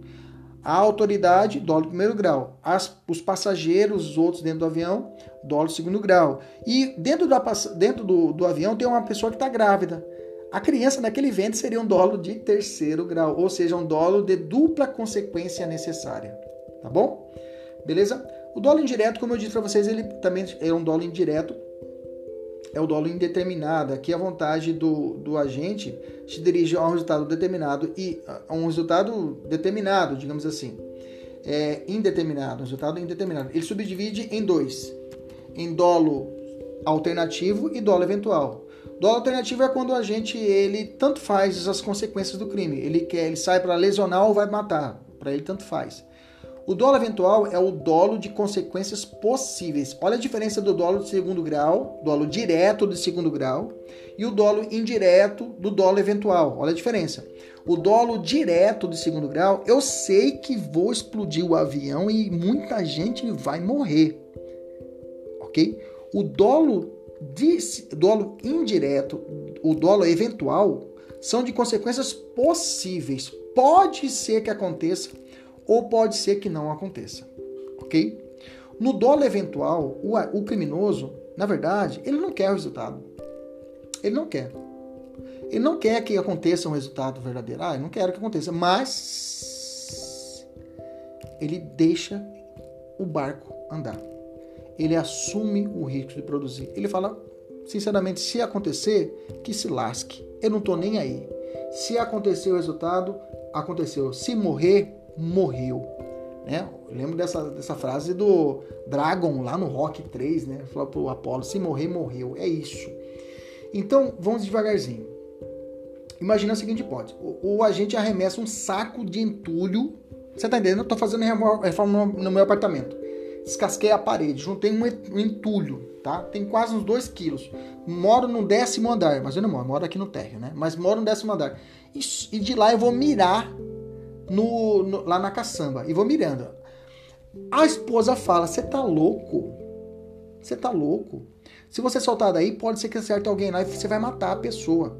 A autoridade, dolo de primeiro grau. As, os passageiros, os outros dentro do avião, dolo de segundo grau. E dentro, da, dentro do, do avião tem uma pessoa que está grávida. A criança naquele vento seria um dolo de terceiro grau, ou seja, um dolo de dupla consequência necessária. Tá bom? Beleza? O dolo indireto, como eu disse para vocês, ele também é um dolo indireto é o dolo indeterminado. Aqui a vontade do, do agente se dirige a um resultado determinado e a um resultado determinado, digamos assim. É indeterminado, um resultado indeterminado. Ele subdivide em dois: em dolo alternativo e dolo eventual. Dolo alternativo é quando o agente ele tanto faz as consequências do crime. Ele quer, ele sai para lesionar ou vai matar. Para ele tanto faz. O dolo eventual é o dolo de consequências possíveis. Olha a diferença do dolo de segundo grau, dolo direto de segundo grau, e o dolo indireto do dolo eventual. Olha a diferença. O dolo direto de segundo grau, eu sei que vou explodir o avião e muita gente vai morrer. Ok? O dolo, de, dolo indireto, o dolo eventual, são de consequências possíveis. Pode ser que aconteça ou pode ser que não aconteça, ok? No dolo eventual, o, o criminoso, na verdade, ele não quer o resultado. Ele não quer. Ele não quer que aconteça um resultado verdadeiro. Ah, eu não quero que aconteça. Mas ele deixa o barco andar. Ele assume o risco de produzir. Ele fala, sinceramente, se acontecer, que se lasque. Eu não estou nem aí. Se acontecer o resultado, aconteceu. Se morrer, morreu. Né? Lembro dessa, dessa frase do Dragon lá no Rock 3, né? Falou pro Apollo, se morrer, morreu. É isso. Então, vamos devagarzinho. Imagina a seguinte hipótese. O, o agente arremessa um saco de entulho. Você tá entendendo? Eu tô fazendo reforma no, meu apartamento. Descasquei a parede, juntei um entulho, tá? Tem quase uns 2 quilos. Moro no décimo andar, mas eu não moro, moro aqui no térreo, né? Mas moro no décimo andar. E de lá eu vou mirar no, no, lá na caçamba e vou mirando. A esposa fala: Você tá louco? Você tá louco? Se você soltar daí, pode ser que acerte alguém lá e você vai matar a pessoa.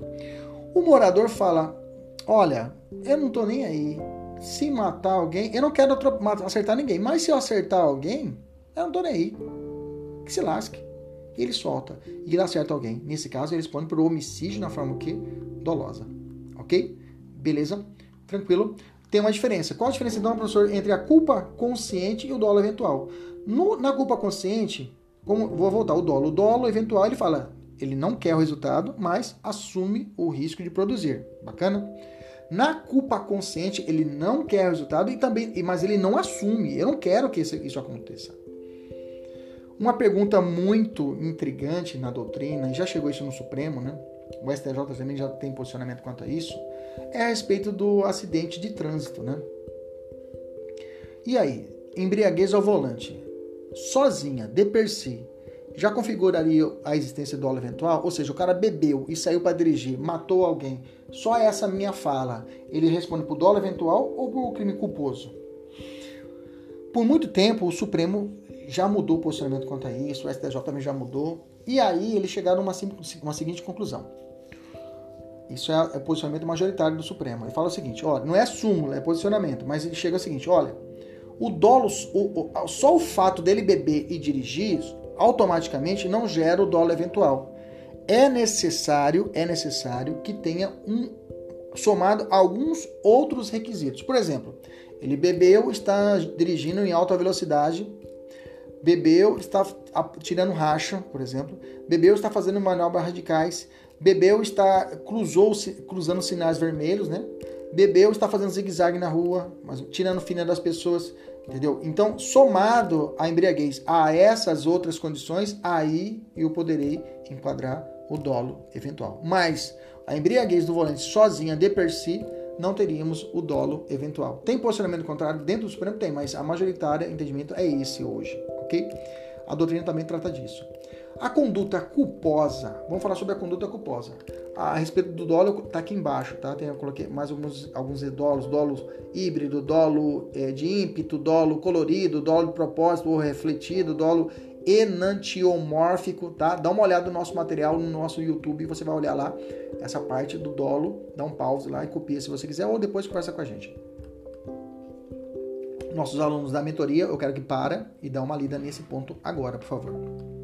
O morador fala: Olha, eu não tô nem aí. Se matar alguém, eu não quero acertar ninguém, mas se eu acertar alguém, eu não tô nem aí. Que se lasque. Ele solta e ele acerta alguém. Nesse caso, ele responde por homicídio na forma que? Dolosa. Ok? Beleza? Tranquilo? Tem uma diferença. Qual a diferença, então, professor, entre a culpa consciente e o dolo eventual? No, na culpa consciente, como, vou voltar, o dolo. O dolo eventual, ele fala, ele não quer o resultado, mas assume o risco de produzir. Bacana? Na culpa consciente, ele não quer o resultado e também, mas ele não assume. Eu não quero que isso aconteça. Uma pergunta muito intrigante na doutrina, já chegou isso no Supremo, né? O STJ também já tem posicionamento quanto a isso, é a respeito do acidente de trânsito, né? E aí, embriaguez ao volante, sozinha, de per si, já configuraria a existência do dolo eventual? Ou seja, o cara bebeu e saiu para dirigir, matou alguém. Só essa minha fala, ele responde por dolo eventual ou por crime culposo? Por muito tempo, o Supremo já mudou o posicionamento quanto a isso, o STJ também já mudou. E aí eles chegaram a uma, uma seguinte conclusão. Isso é, é posicionamento majoritário do Supremo. Ele fala o seguinte: olha, não é súmula, é posicionamento, mas ele chega ao seguinte: olha, o dolo, o, o, só o fato dele beber e dirigir automaticamente não gera o dolo eventual. É necessário, é necessário que tenha um somado alguns outros requisitos. Por exemplo, ele bebeu, está dirigindo em alta velocidade, bebeu, está tirando racha, por exemplo, bebeu, está fazendo manobras radicais, bebeu, está cruzou, cruzando sinais vermelhos, né? Bebeu, está fazendo zigue-zague na rua, mas tirando fina das pessoas, Entendeu? Então, somado a embriaguez a essas outras condições, aí eu poderei enquadrar o dolo eventual. Mas a embriaguez do volante sozinha, de per si, não teríamos o dolo eventual. Tem posicionamento contrário dentro do Supremo? Tem, mas a majoritária entendimento é esse hoje, ok? A doutrina também trata disso. A conduta culposa, vamos falar sobre a conduta culposa. A respeito do dolo, tá aqui embaixo, tá? Tem, eu coloquei mais alguns, alguns dolos, dolo híbrido, dolo é, de ímpeto, dolo colorido, dolo de propósito ou refletido, dolo enantiomórfico, tá? Dá uma olhada no nosso material no nosso YouTube, você vai olhar lá essa parte do dolo, dá um pause lá e copia se você quiser, ou depois conversa com a gente. Nossos alunos da mentoria, eu quero que para e dá uma lida nesse ponto agora, por favor.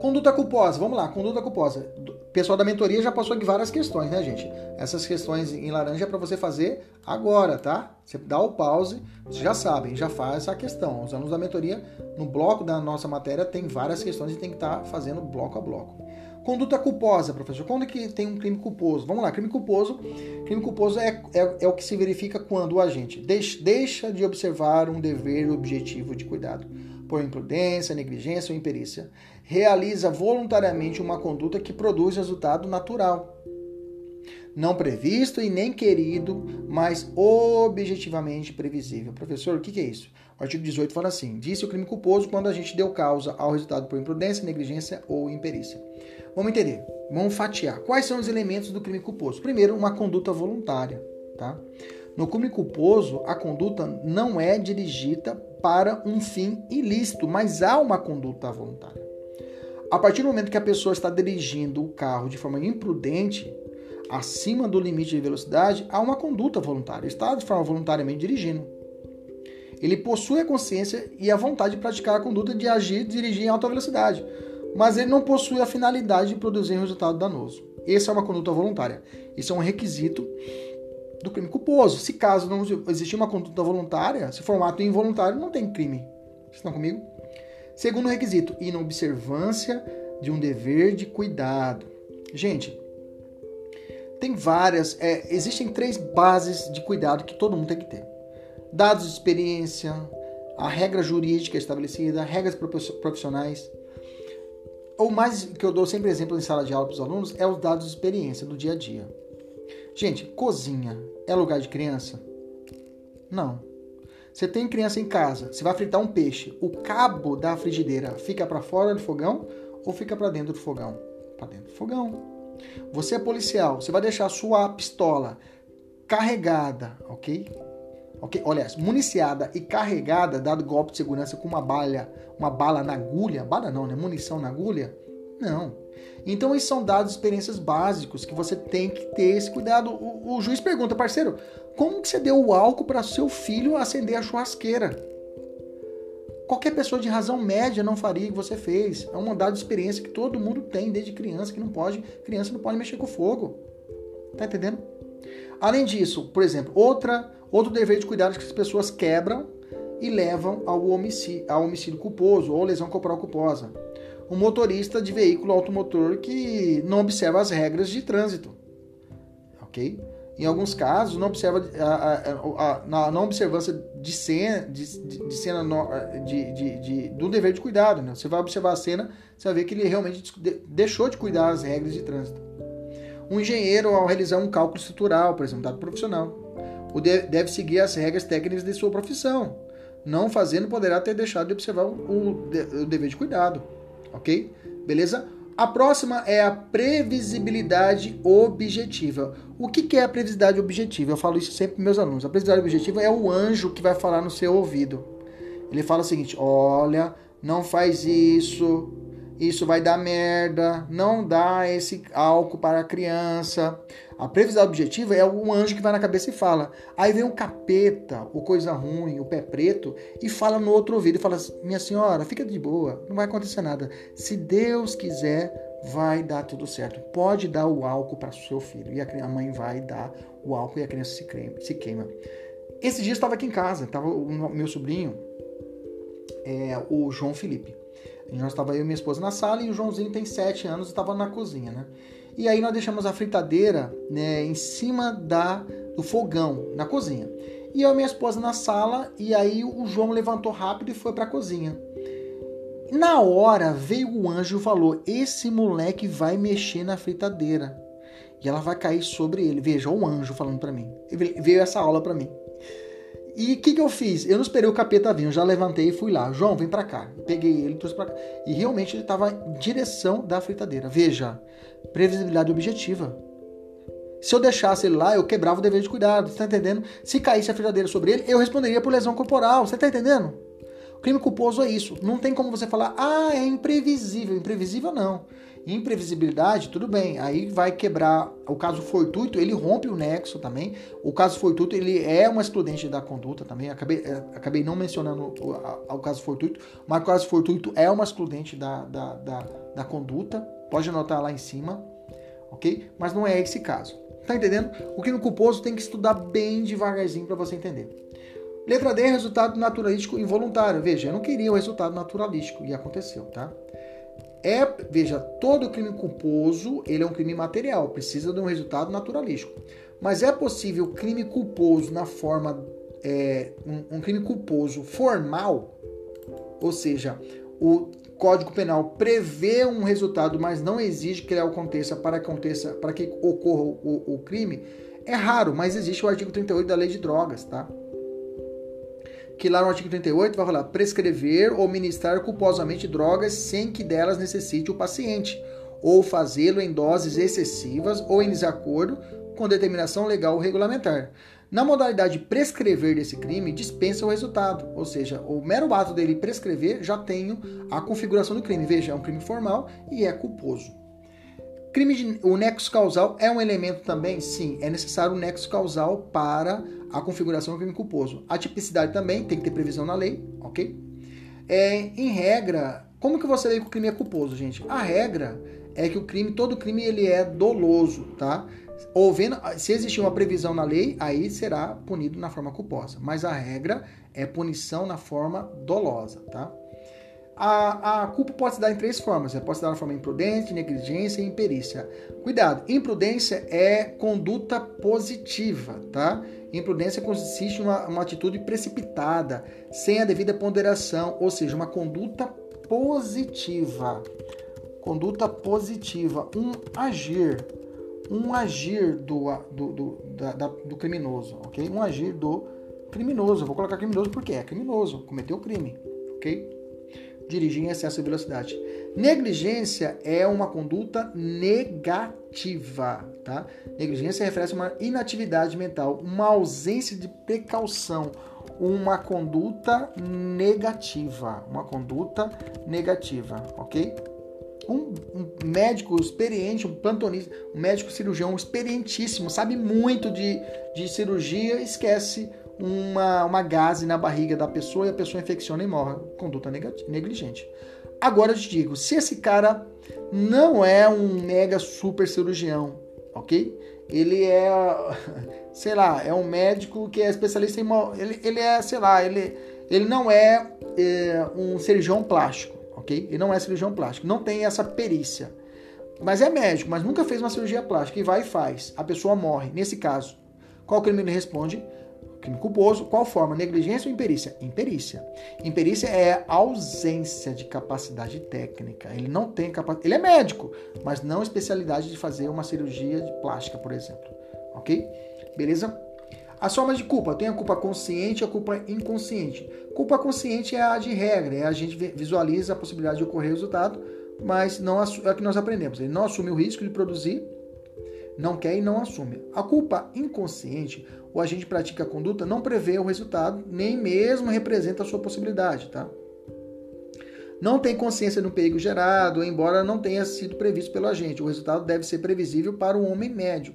Conduta culposa, vamos lá, conduta culposa. O pessoal da mentoria já passou aqui várias questões, né, gente? Essas questões em laranja é para você fazer agora, tá? Você dá o pause, vocês já sabem, já faz essa questão. Os alunos da mentoria, no bloco da nossa matéria, tem várias questões e tem que estar tá fazendo bloco a bloco. Conduta culposa, professor. Quando é que tem um crime culposo? Vamos lá, crime culposo. Crime culposo é, é, é o que se verifica quando o agente deixa de observar um dever objetivo de cuidado por imprudência, negligência ou imperícia, realiza voluntariamente uma conduta que produz resultado natural. Não previsto e nem querido, mas objetivamente previsível. Professor, o que é isso? O artigo 18 fala assim: disse o crime culposo quando a gente deu causa ao resultado por imprudência, negligência ou imperícia. Vamos entender, vamos fatiar. Quais são os elementos do crime culposo? Primeiro, uma conduta voluntária. Tá? No crime culposo, a conduta não é dirigida para um fim ilícito, mas há uma conduta voluntária. A partir do momento que a pessoa está dirigindo o carro de forma imprudente, acima do limite de velocidade, há uma conduta voluntária. Está de forma voluntariamente dirigindo. Ele possui a consciência e a vontade de praticar a conduta de agir e dirigir em alta velocidade, mas ele não possui a finalidade de produzir um resultado danoso. Essa é uma conduta voluntária. Isso é um requisito do crime culposo. Se caso não existir uma conduta voluntária, se for um ato involuntário, não tem crime. Vocês estão comigo? Segundo requisito, inobservância de um dever de cuidado. Gente, tem várias, é, existem três bases de cuidado que todo mundo tem que ter: dados de experiência, a regra jurídica estabelecida, regras profissionais. O mais que eu dou sempre exemplo em sala de aula para os alunos é os dados de experiência do dia a dia. Gente, cozinha é lugar de criança? Não. Você tem criança em casa, você vai fritar um peixe, o cabo da frigideira fica para fora do fogão ou fica para dentro do fogão? Para dentro do fogão. Você é policial, você vai deixar a sua pistola carregada, ok? Ok, olha, municiada e carregada, dado golpe de segurança com uma bala, uma bala na agulha, bala não, né? Munição na agulha? Não. Então, esses são dados, experiências básicos que você tem que ter esse cuidado. O, o juiz pergunta, parceiro, como que você deu o álcool para seu filho acender a churrasqueira? Qualquer pessoa de razão média não faria o que você fez. É um dado de experiência que todo mundo tem desde criança, que não pode, criança não pode mexer com fogo. Tá entendendo? Além disso, por exemplo, outra, Outro dever de cuidado que as pessoas quebram e levam ao homicídio, ao homicídio culposo ou lesão corporal culposa. Um motorista de veículo automotor que não observa as regras de trânsito. Ok? Em alguns casos, não observa a, não observância de cena, de, de, de cena no, de, de, do dever de cuidado. Né? Você vai observar a cena, você vai ver que ele realmente deixou de cuidar das regras de trânsito. Um engenheiro, ao realizar um cálculo estrutural, por exemplo, dado profissional, deve seguir as regras técnicas de sua profissão. Não fazendo, poderá ter deixado de observar o, o dever de cuidado. Ok? Beleza? A próxima é a previsibilidade objetiva. O que é a previsibilidade objetiva? Eu falo isso sempre para meus alunos. A previsibilidade objetiva é o anjo que vai falar no seu ouvido. Ele fala o seguinte: olha, não faz isso, isso vai dar merda, não dá esse álcool para a criança. A previsão objetiva é o anjo que vai na cabeça e fala. Aí vem o capeta, o coisa ruim, o pé preto, e fala no outro ouvido e fala: Minha senhora, fica de boa, não vai acontecer nada. Se Deus quiser, vai dar tudo certo. Pode dar o álcool para seu filho. E a mãe vai dar o álcool e a criança se queima. Esse dia eu estava aqui em casa, estava o meu sobrinho, é, o João Felipe. Nós estava eu e minha esposa na sala e o Joãozinho tem sete anos e estava na cozinha, né? E aí nós deixamos a fritadeira né, em cima da, do fogão, na cozinha. E eu e minha esposa na sala, e aí o João levantou rápido e foi para a cozinha. Na hora veio o anjo e falou: Esse moleque vai mexer na fritadeira. E ela vai cair sobre ele. Veja, o anjo falando para mim. Veio essa aula para mim. E o que, que eu fiz? Eu não esperei o capeta vir, eu já levantei e fui lá. João, vem para cá. Peguei ele, trouxe para cá. E realmente ele estava em direção da fritadeira. Veja, previsibilidade objetiva. Se eu deixasse ele lá, eu quebrava o dever de cuidado. Você tá entendendo? Se caísse a fritadeira sobre ele, eu responderia por lesão corporal. Você tá entendendo? O crime culposo é isso. Não tem como você falar, ah, é imprevisível. Imprevisível não imprevisibilidade, tudo bem, aí vai quebrar o caso fortuito, ele rompe o nexo também. O caso fortuito, ele é uma excludente da conduta também. Acabei, é, acabei não mencionando o, a, o caso fortuito, mas o caso fortuito é uma excludente da, da, da, da conduta. Pode anotar lá em cima, ok? Mas não é esse caso. Tá entendendo? O crime culposo tem que estudar bem devagarzinho para você entender. Letra D, resultado naturalístico involuntário. Veja, eu não queria o resultado naturalístico e aconteceu, tá? É, veja, todo crime culposo, ele é um crime material, precisa de um resultado naturalístico. Mas é possível crime culposo na forma é, um, um crime culposo formal, ou seja, o Código Penal prevê um resultado, mas não exige que ele aconteça para que aconteça, para que ocorra o, o crime. É raro, mas existe o artigo 38 da Lei de Drogas, tá? Que lá no artigo 38 vai falar prescrever ou ministrar culposamente drogas sem que delas necessite o paciente, ou fazê-lo em doses excessivas ou em desacordo com determinação legal ou regulamentar. Na modalidade prescrever desse crime, dispensa o resultado, ou seja, o mero ato dele prescrever já tem a configuração do crime. Veja, é um crime formal e é culposo. Crime de, o nexo causal é um elemento também? Sim, é necessário o nexo causal para a configuração do crime culposo. A tipicidade também tem que ter previsão na lei, ok? É, em regra, como que você lê que o crime é culposo, gente? A regra é que o crime, todo crime, ele é doloso, tá? Houvendo, se existir uma previsão na lei, aí será punido na forma culposa. Mas a regra é punição na forma dolosa, tá? A, a culpa pode se dar em três formas. Ela pode se dar na forma imprudente, negligência e imperícia. Cuidado, imprudência é conduta positiva, tá? Imprudência consiste em uma, uma atitude precipitada, sem a devida ponderação, ou seja, uma conduta positiva. Conduta positiva, um agir, um agir do, do, do, da, do criminoso, ok? Um agir do criminoso. vou colocar criminoso porque é criminoso, cometeu crime, ok? dirigir em excesso de velocidade. Negligência é uma conduta negativa, tá? Negligência refere a uma inatividade mental, uma ausência de precaução, uma conduta negativa, uma conduta negativa, ok? Um, um, médico experiente, um plantonista, um médico cirurgião experientíssimo, sabe muito de, de cirurgia, esquece uma, uma gase na barriga da pessoa e a pessoa infecciona e morre. Conduta negligente. Agora eu te digo, se esse cara não é um mega super cirurgião, ok? Ele é, [laughs] sei lá, é um médico que é especialista em. Ele, ele é, sei lá, ele, ele não é, é um cirurgião plástico, ok? Ele não é cirurgião plástico, não tem essa perícia. Mas é médico, mas nunca fez uma cirurgia plástica e vai e faz. A pessoa morre. Nesse caso, qual crime ele responde? Crime culposo. Qual forma? Negligência ou imperícia? Imperícia. Imperícia é ausência de capacidade técnica. Ele não tem capacidade. Ele é médico, mas não especialidade de fazer uma cirurgia de plástica, por exemplo. Ok? Beleza? As formas de culpa. Tem a culpa consciente e a culpa inconsciente. Culpa consciente é a de regra, é a gente visualiza a possibilidade de ocorrer resultado, mas não é o que nós aprendemos. Ele não assume o risco de produzir, não quer e não assume. A culpa inconsciente, o agente pratica a conduta, não prevê o resultado, nem mesmo representa a sua possibilidade, tá? Não tem consciência do perigo gerado, embora não tenha sido previsto pelo agente. O resultado deve ser previsível para o homem médio.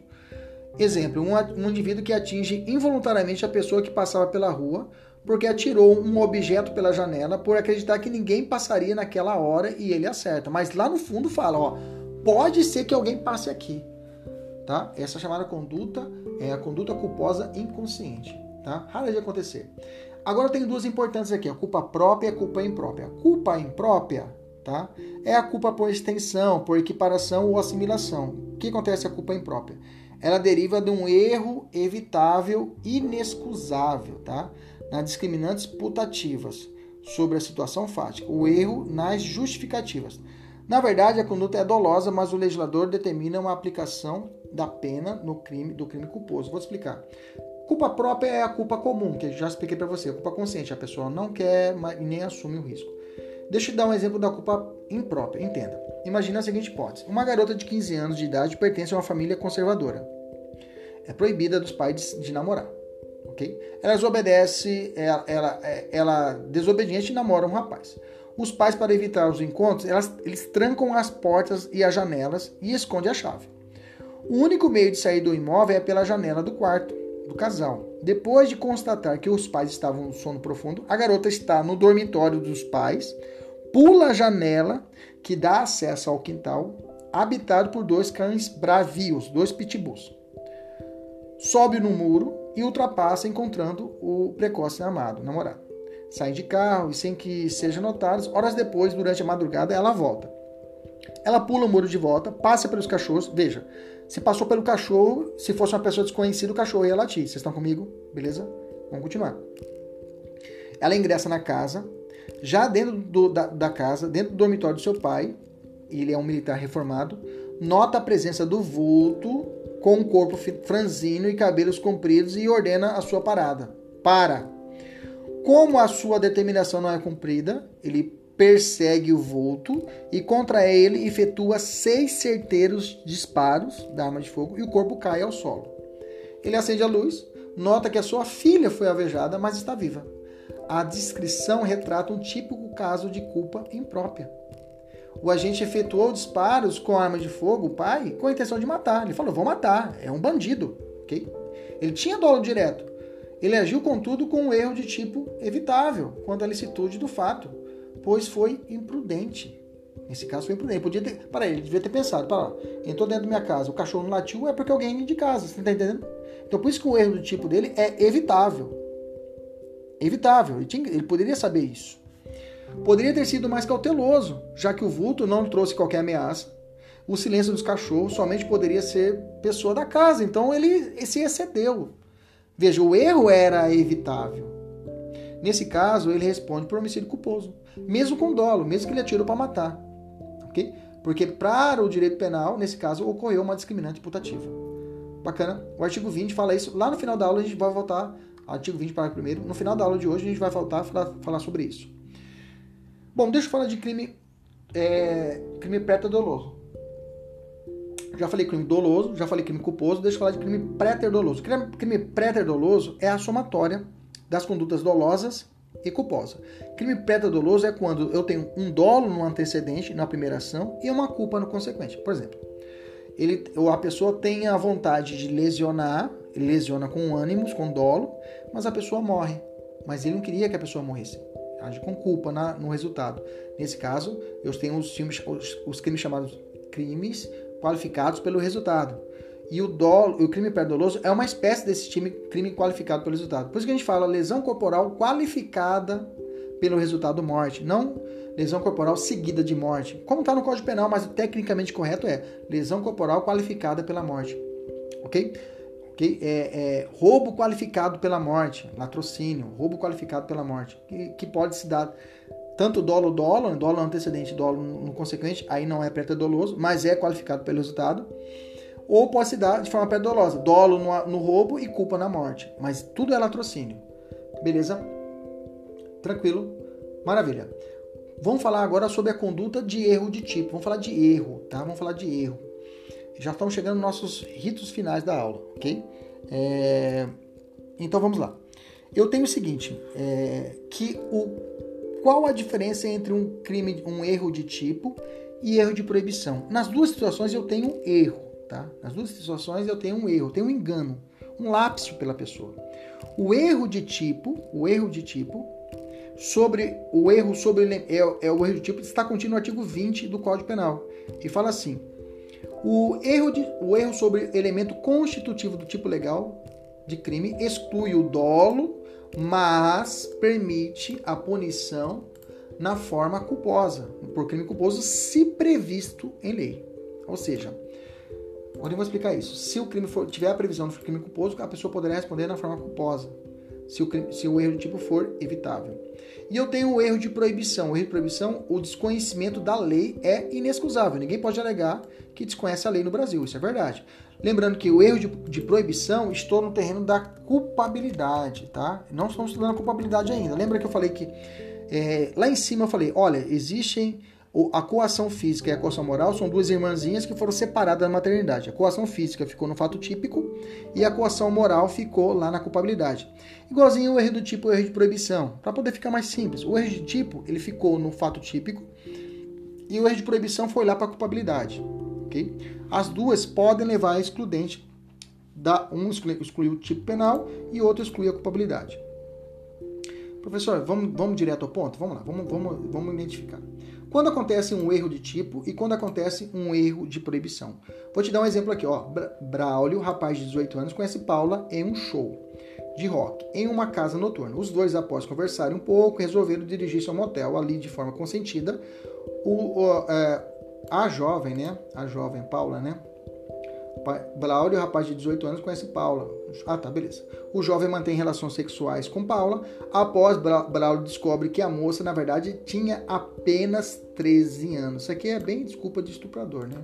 Exemplo, um, um indivíduo que atinge involuntariamente a pessoa que passava pela rua porque atirou um objeto pela janela por acreditar que ninguém passaria naquela hora e ele acerta. Mas lá no fundo fala, ó, pode ser que alguém passe aqui, tá? Essa chamada conduta é a conduta culposa inconsciente, tá? Rara de acontecer. Agora tem duas importantes aqui, a culpa própria e a culpa imprópria. A culpa imprópria, tá? É a culpa por extensão, por equiparação ou assimilação. O que acontece a culpa imprópria? Ela deriva de um erro evitável, inexcusável, tá? Nas discriminantes putativas sobre a situação fática, o erro nas justificativas. Na verdade, a conduta é dolosa, mas o legislador determina uma aplicação da pena no crime do crime culposo. Vou explicar. Culpa própria é a culpa comum, que eu já expliquei para você. A culpa consciente, a pessoa não quer e nem assume o risco. Deixa eu dar um exemplo da culpa imprópria. Entenda. Imagina a seguinte hipótese: uma garota de 15 anos de idade pertence a uma família conservadora. É proibida dos pais de namorar. ok? Ela desobedece, ela, ela, ela desobediente namora um rapaz. Os pais, para evitar os encontros, elas, eles trancam as portas e as janelas e escondem a chave. O único meio de sair do imóvel é pela janela do quarto do casal. Depois de constatar que os pais estavam no sono profundo, a garota está no dormitório dos pais, pula a janela que dá acesso ao quintal, habitado por dois cães bravios, dois pitbulls. Sobe no muro e ultrapassa encontrando o precoce amado, namorado. Sai de carro e sem que sejam notados, horas depois, durante a madrugada, ela volta. Ela pula o muro de volta, passa pelos cachorros. Veja, se passou pelo cachorro, se fosse uma pessoa desconhecida, o cachorro ia latir. Vocês estão comigo? Beleza? Vamos continuar. Ela ingressa na casa, já dentro do, da, da casa, dentro do dormitório do seu pai, ele é um militar reformado, nota a presença do vulto com um corpo franzino e cabelos compridos e ordena a sua parada. Para! Como a sua determinação não é cumprida, ele persegue o vulto e contra ele efetua seis certeiros disparos da arma de fogo e o corpo cai ao solo. Ele acende a luz, nota que a sua filha foi alvejada, mas está viva. A descrição retrata um típico caso de culpa imprópria. O agente efetuou disparos com arma de fogo, o pai, com a intenção de matar. Ele falou: vou matar, é um bandido. ok? Ele tinha dolo direto. Ele agiu, contudo, com um erro de tipo evitável quanto à licitude do fato pois foi imprudente. Nesse caso foi imprudente. Podia ter. Para ele, devia ter pensado, para lá, entrou dentro da minha casa, o cachorro não latiu, é porque alguém de casa, você está entendendo? Então por isso que o erro do tipo dele é evitável. Evitável. Ele, tinha, ele poderia saber isso. Poderia ter sido mais cauteloso, já que o vulto não trouxe qualquer ameaça. O silêncio dos cachorros somente poderia ser pessoa da casa. Então ele se excedeu. Veja, o erro era evitável. Nesse caso, ele responde por homicídio culposo, mesmo com dolo, mesmo que ele atirou para matar. ok? Porque para o direito penal, nesse caso, ocorreu uma discriminante putativa. Bacana? O artigo 20 fala isso. Lá no final da aula a gente vai voltar. Artigo 20, parágrafo primeiro. No final da aula de hoje a gente vai voltar a falar, falar sobre isso. Bom, deixa eu falar de crime, é, crime pré-doloso. Já falei crime doloso, já falei crime culposo, deixa eu falar de crime pré-doloso. Crime, crime pré-doloso é a somatória das condutas dolosas e culposa. Crime pré-doloso é quando eu tenho um dolo no antecedente, na primeira ação, e uma culpa no consequente. Por exemplo, ele, ou a pessoa tem a vontade de lesionar, lesiona com ânimos, com dolo, mas a pessoa morre. Mas ele não queria que a pessoa morresse. Age com culpa na, no resultado. Nesse caso, eu tenho os, filmes, os, os crimes chamados crimes qualificados pelo resultado. E o, dolo, o crime perdoloso é uma espécie desse time, crime qualificado pelo resultado. Por isso que a gente fala lesão corporal qualificada pelo resultado morte, não lesão corporal seguida de morte. Como está no Código Penal, mas tecnicamente correto é lesão corporal qualificada pela morte. Ok? okay? É, é, roubo qualificado pela morte, latrocínio, roubo qualificado pela morte, que, que pode se dar tanto dolo dolo, dolo antecedente, dolo no consequente, aí não é preterdoloso, mas é qualificado pelo resultado. Ou pode se dar de forma preterdolosa, dolo no, no roubo e culpa na morte, mas tudo é latrocínio. Beleza? Tranquilo? Maravilha. Vamos falar agora sobre a conduta de erro de tipo. Vamos falar de erro, tá? Vamos falar de erro. Já estamos chegando nos nossos ritos finais da aula, ok? É... Então vamos lá. Eu tenho o seguinte, é... que o qual a diferença entre um crime, um erro de tipo e erro de proibição? Nas duas situações eu tenho erro, tá? Nas duas situações eu tenho um erro, tenho um engano, um lapso pela pessoa. O erro de tipo, o erro de tipo sobre o erro sobre é, é o erro de tipo está contido no artigo 20 do Código Penal e fala assim: o erro, de, o erro sobre elemento constitutivo do tipo legal de crime exclui o dolo, mas permite a punição na forma culposa, por crime culposo, se previsto em lei. Ou seja, agora eu vou explicar isso. Se o crime for, tiver a previsão do crime culposo, a pessoa poderá responder na forma culposa, se o, crime, se o erro de tipo for evitável. E eu tenho o erro de proibição. O erro de proibição, o desconhecimento da lei é inexcusável. Ninguém pode alegar que desconhece a lei no Brasil. Isso é verdade. Lembrando que o erro de, de, proibição estou no terreno da culpabilidade, tá? Não estamos estudando a culpabilidade ainda. Lembra que eu falei que é, lá em cima eu falei, olha, existem a coação física e a coação moral são duas irmãzinhas que foram separadas da maternidade. A coação física ficou no fato típico e a coação moral ficou lá na culpabilidade. Igualzinho o erro do tipo o erro de proibição. Para poder ficar mais simples, o erro de tipo ele ficou no fato típico e o erro de proibição foi lá para a culpabilidade. ok? As duas podem levar a excludente. Da, um exclui, o tipo penal e outro exclui a culpabilidade. Professor, vamos, vamos direto ao ponto? Vamos lá, vamos, vamos, vamos identificar. Quando acontece um erro de tipo e quando acontece um erro de proibição. Vou te dar um exemplo aqui, ó. Braulio, rapaz de 18 anos, conhece Paula em um show de rock em uma casa noturna. Os dois, após conversarem um pouco, resolveram dirigir-se ao motel ali de forma consentida. O, o, é, a jovem, né? A jovem Paula, né? Braulio, rapaz de 18 anos, conhece Paula. Ah, tá, beleza. O jovem mantém relações sexuais com Paula. Após Braulio descobre que a moça, na verdade, tinha apenas 13 anos. Isso aqui é bem desculpa de estuprador, né?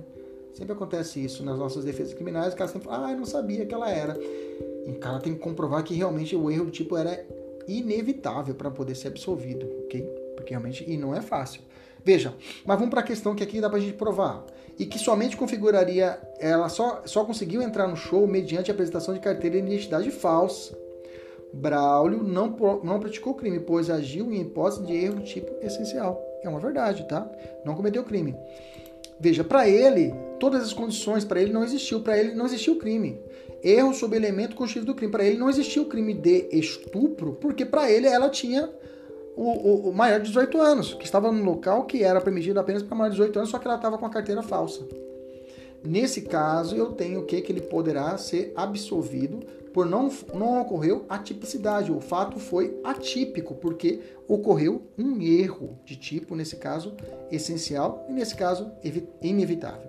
Sempre acontece isso nas nossas defesas criminais. O cara sempre fala, ah, eu não sabia que ela era. E o cara tem que comprovar que realmente o erro do tipo era inevitável para poder ser absolvido, ok? Porque realmente, e não é fácil. Veja, mas vamos para a questão que aqui dá para a gente provar. E que somente configuraria, ela só, só conseguiu entrar no show mediante a apresentação de carteira de identidade falsa. Braulio não, não praticou crime, pois agiu em hipótese de erro tipo essencial. É uma verdade, tá? Não cometeu crime. Veja, para ele, todas as condições para ele não existiu. Para ele não existiu crime. Erro sobre elemento constitutivo do crime. Para ele não existiu crime de estupro, porque para ele ela tinha o, o, o, maior de 18 anos, que estava no local que era permitido apenas para maior de 18 anos, só que ela estava com a carteira falsa. Nesse caso, eu tenho o que? Que ele poderá ser absolvido por não, não ocorreu a tipicidade. O fato foi atípico, porque ocorreu um erro de tipo, nesse caso, essencial, e nesse caso, inevitável.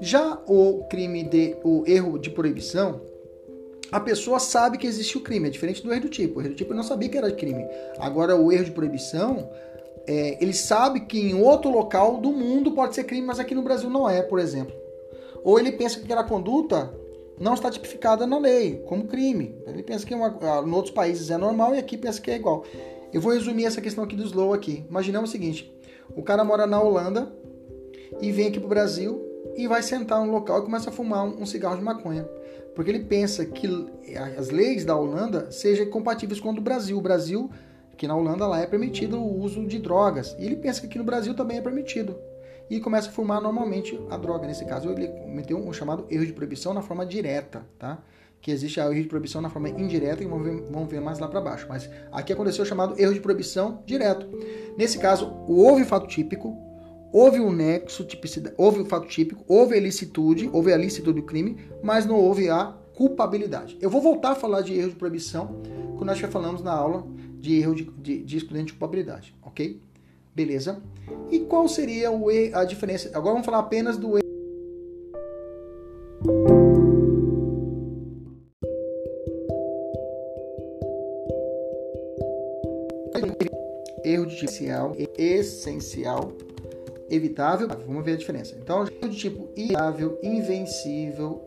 Já o crime de o erro de proibição, a pessoa sabe que existe o crime, é diferente do erro do tipo. O erro do tipo não sabia que era crime. Agora, o erro de proibição, é, ele sabe que em outro local do mundo pode ser crime, mas aqui no Brasil não é, por exemplo. Ou ele pensa que aquela conduta não está tipificada na lei como crime. Ele pensa que ah, em outros países é normal e aqui pensa que é igual. Eu vou resumir essa questão aqui do slow aqui. Imaginemos o seguinte: o cara mora na Holanda e vem aqui para o Brasil e vai sentar no local e começa a fumar um, um cigarro de maconha porque ele pensa que as leis da Holanda sejam compatíveis com a do Brasil. O Brasil, que na Holanda lá é permitido o uso de drogas. E ele pensa que aqui no Brasil também é permitido. E começa a fumar normalmente a droga. Nesse caso, ele cometeu um chamado erro de proibição na forma direta, tá? Que existe a erro de proibição na forma indireta e vamos ver, vamos ver mais lá para baixo. Mas aqui aconteceu o chamado erro de proibição direto. Nesse caso, houve fato típico, houve o nexo, tipicidade, houve o fato típico, houve a ilicitude, houve a licitude do crime, mas não houve a culpabilidade. Eu vou voltar a falar de erro de proibição quando nós já falamos na aula de erro de, de, de excludente de culpabilidade, ok? Beleza? E qual seria o, a diferença? Agora vamos falar apenas do erro. Erro de essencial, essencial, evitável. Vamos ver a diferença. Então, erro de tipo inevitável, invencível,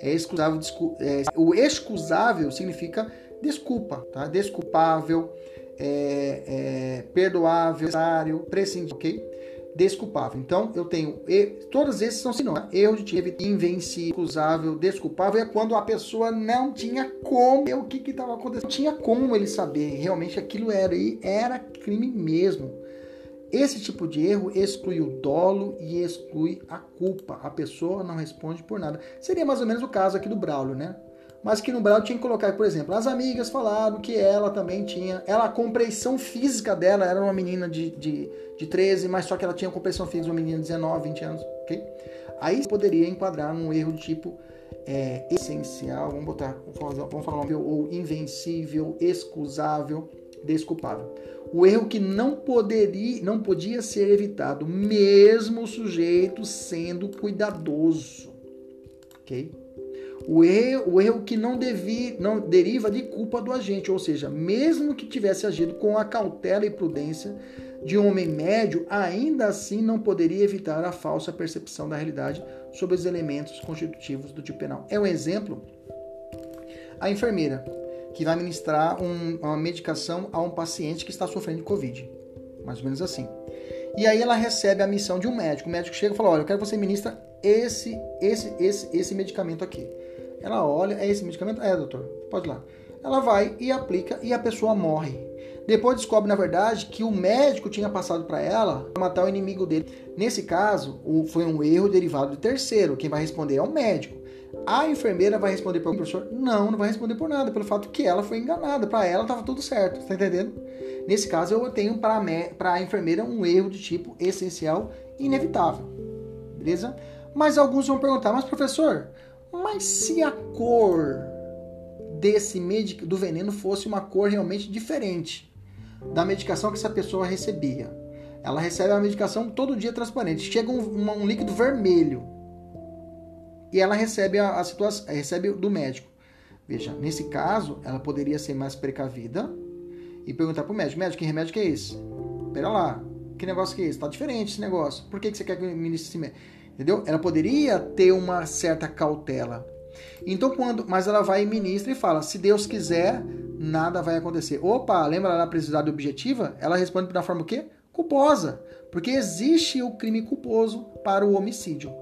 é excusável. É, o excusável significa desculpa, tá? Desculpável, é, é, perdoável, necessário, prescindível, ok? Desculpável. Então, eu tenho. E, todos esses são sinônimos. Erro de tipo invencível, excusável, desculpável é quando a pessoa não tinha como. O que estava acontecendo? Não tinha como ele saber. Realmente aquilo era, era crime mesmo. Esse tipo de erro exclui o dolo e exclui a culpa. A pessoa não responde por nada. Seria mais ou menos o caso aqui do Braulio, né? Mas que no Braulio tinha que colocar, por exemplo, as amigas falaram que ela também tinha. Ela, a compreensão física dela era uma menina de, de, de 13, mas só que ela tinha compreensão física de uma menina de 19, 20 anos, ok? Aí poderia enquadrar num erro de tipo é, essencial, vamos botar, vamos falar um ou invencível, excusável, desculpável. O erro que não poderia, não podia ser evitado, mesmo o sujeito sendo cuidadoso. Ok? O erro, o erro que não, devi, não deriva de culpa do agente, ou seja, mesmo que tivesse agido com a cautela e prudência de um homem médio, ainda assim não poderia evitar a falsa percepção da realidade sobre os elementos constitutivos do tipo penal. É um exemplo. A enfermeira que vai ministrar um, uma medicação a um paciente que está sofrendo de Covid. Mais ou menos assim. E aí ela recebe a missão de um médico. O médico chega e fala: Olha, eu quero que você ministra esse, esse, esse, esse medicamento aqui. Ela olha, é esse medicamento? É, doutor, pode ir lá. Ela vai e aplica e a pessoa morre. Depois descobre, na verdade, que o médico tinha passado para ela matar o inimigo dele. Nesse caso, foi um erro derivado do terceiro. Quem vai responder é o médico. A enfermeira vai responder para o professor? Não, não vai responder por nada, pelo fato que ela foi enganada. Para ela estava tudo certo, tá entendendo? Nesse caso, eu tenho para a enfermeira um erro de tipo essencial inevitável. Beleza? Mas alguns vão perguntar, mas professor, mas se a cor desse medic do veneno fosse uma cor realmente diferente da medicação que essa pessoa recebia? Ela recebe a medicação todo dia transparente. Chega um, um líquido vermelho e ela recebe a, a situação, recebe do médico. Veja, nesse caso, ela poderia ser mais precavida e perguntar para o médico: médico, que remédio que é esse? Pera lá, que negócio que é esse? Tá diferente esse negócio. Por que, que você quer que eu ministre esse médico? Entendeu? Ela poderia ter uma certa cautela. Então, quando, mas ela vai e ministra e fala: se Deus quiser, nada vai acontecer. Opa, lembra lá da precisidade objetiva? Ela responde da forma o quê? Culposa. Porque existe o crime culposo para o homicídio.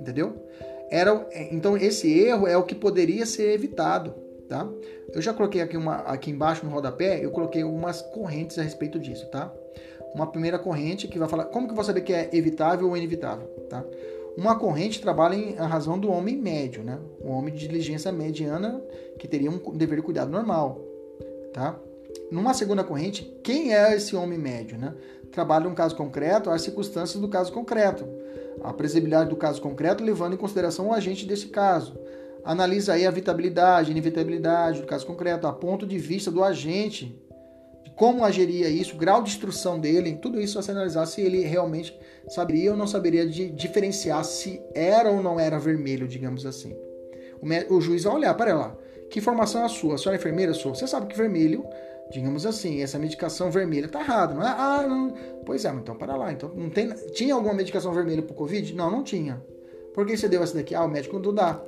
Entendeu? Era, então, esse erro é o que poderia ser evitado. Tá? Eu já coloquei aqui, uma, aqui embaixo no rodapé, eu coloquei algumas correntes a respeito disso, tá? Uma primeira corrente que vai falar como que eu vou saber que é evitável ou inevitável, tá? Uma corrente trabalha em razão do homem médio, né? O homem de diligência mediana que teria um dever de cuidado normal, tá? Numa segunda corrente, quem é esse homem médio, né? Trabalha um caso concreto, as circunstâncias do caso concreto, a previsibilidade do caso concreto, levando em consideração o agente desse caso. Analisa aí a evitabilidade, inevitabilidade do caso concreto, a ponto de vista do agente como agiria isso, grau de instrução dele, tudo isso a se analisar se ele realmente saberia ou não saberia de diferenciar se era ou não era vermelho, digamos assim. O, juiz vai olhar, para lá, que informação é a sua? A senhora é enfermeira? Sou. Você sabe que vermelho, digamos assim, essa medicação vermelha está errado, não é? Ah, não. Pois é, então para lá. Então, não tem, tinha alguma medicação vermelha para o Covid? Não, não tinha. Por que você deu essa daqui? Ah, o médico não dá.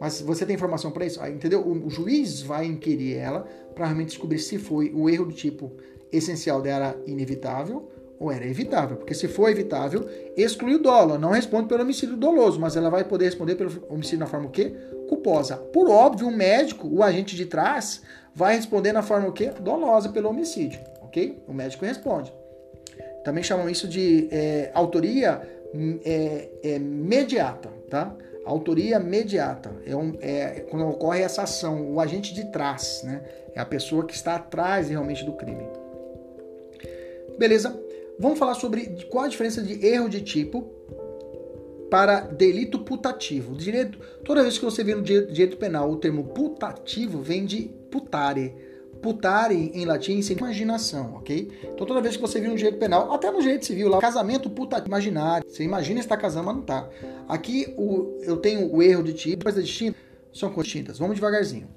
Mas você tem informação para isso? Ah, entendeu? O, o, juiz vai inquirir ela para realmente descobrir se foi o erro do tipo essencial dela inevitável ou era evitável. Porque se for evitável, exclui o dolo. Não responde pelo homicídio doloso, mas ela vai poder responder pelo homicídio na forma o quê? Culposa. Por óbvio, o médico, o agente de trás, vai responder na forma o quê? Dolosa pelo homicídio. Ok? O médico responde. Também chamam isso de é, autoria hum, é, é, mediata, tá? autoria mediata é, um, é, quando ocorre essa ação, o agente de trás, né? É a pessoa que está atrás realmente do crime. Beleza? Vamos falar sobre qual a diferença de erro de tipo para delito putativo. Direito, toda vez que você vê no direito penal o termo putativo vem de putare. Putare em latim significa imaginação, ok? Então toda vez que você vê no direito penal, até no direito civil lá, casamento putativo, imaginário. Você imagina estar casando, mas não está. Aqui o, eu tenho o erro de tipo, coisa distinta, são coisas distintas. Vamos devagarzinho.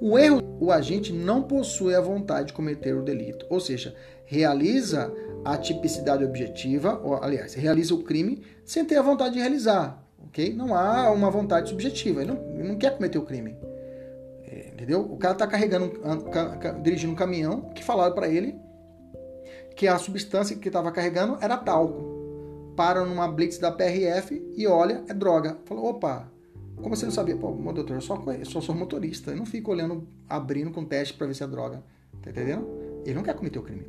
O erro, o agente não possui a vontade de cometer o delito, ou seja, realiza a tipicidade objetiva, ou, aliás, realiza o crime sem ter a vontade de realizar, ok? Não há uma vontade subjetiva, ele não, ele não quer cometer o crime, entendeu? O cara está carregando, dirigindo um caminhão que falaram para ele que a substância que estava carregando era talco. Para numa blitz da PRF e olha, é droga. Falou, opa, como você não sabia? Pô, meu doutor, eu só sou motorista, eu não fico olhando, abrindo com teste para ver se é droga. Tá entendendo? Ele não quer cometer o crime.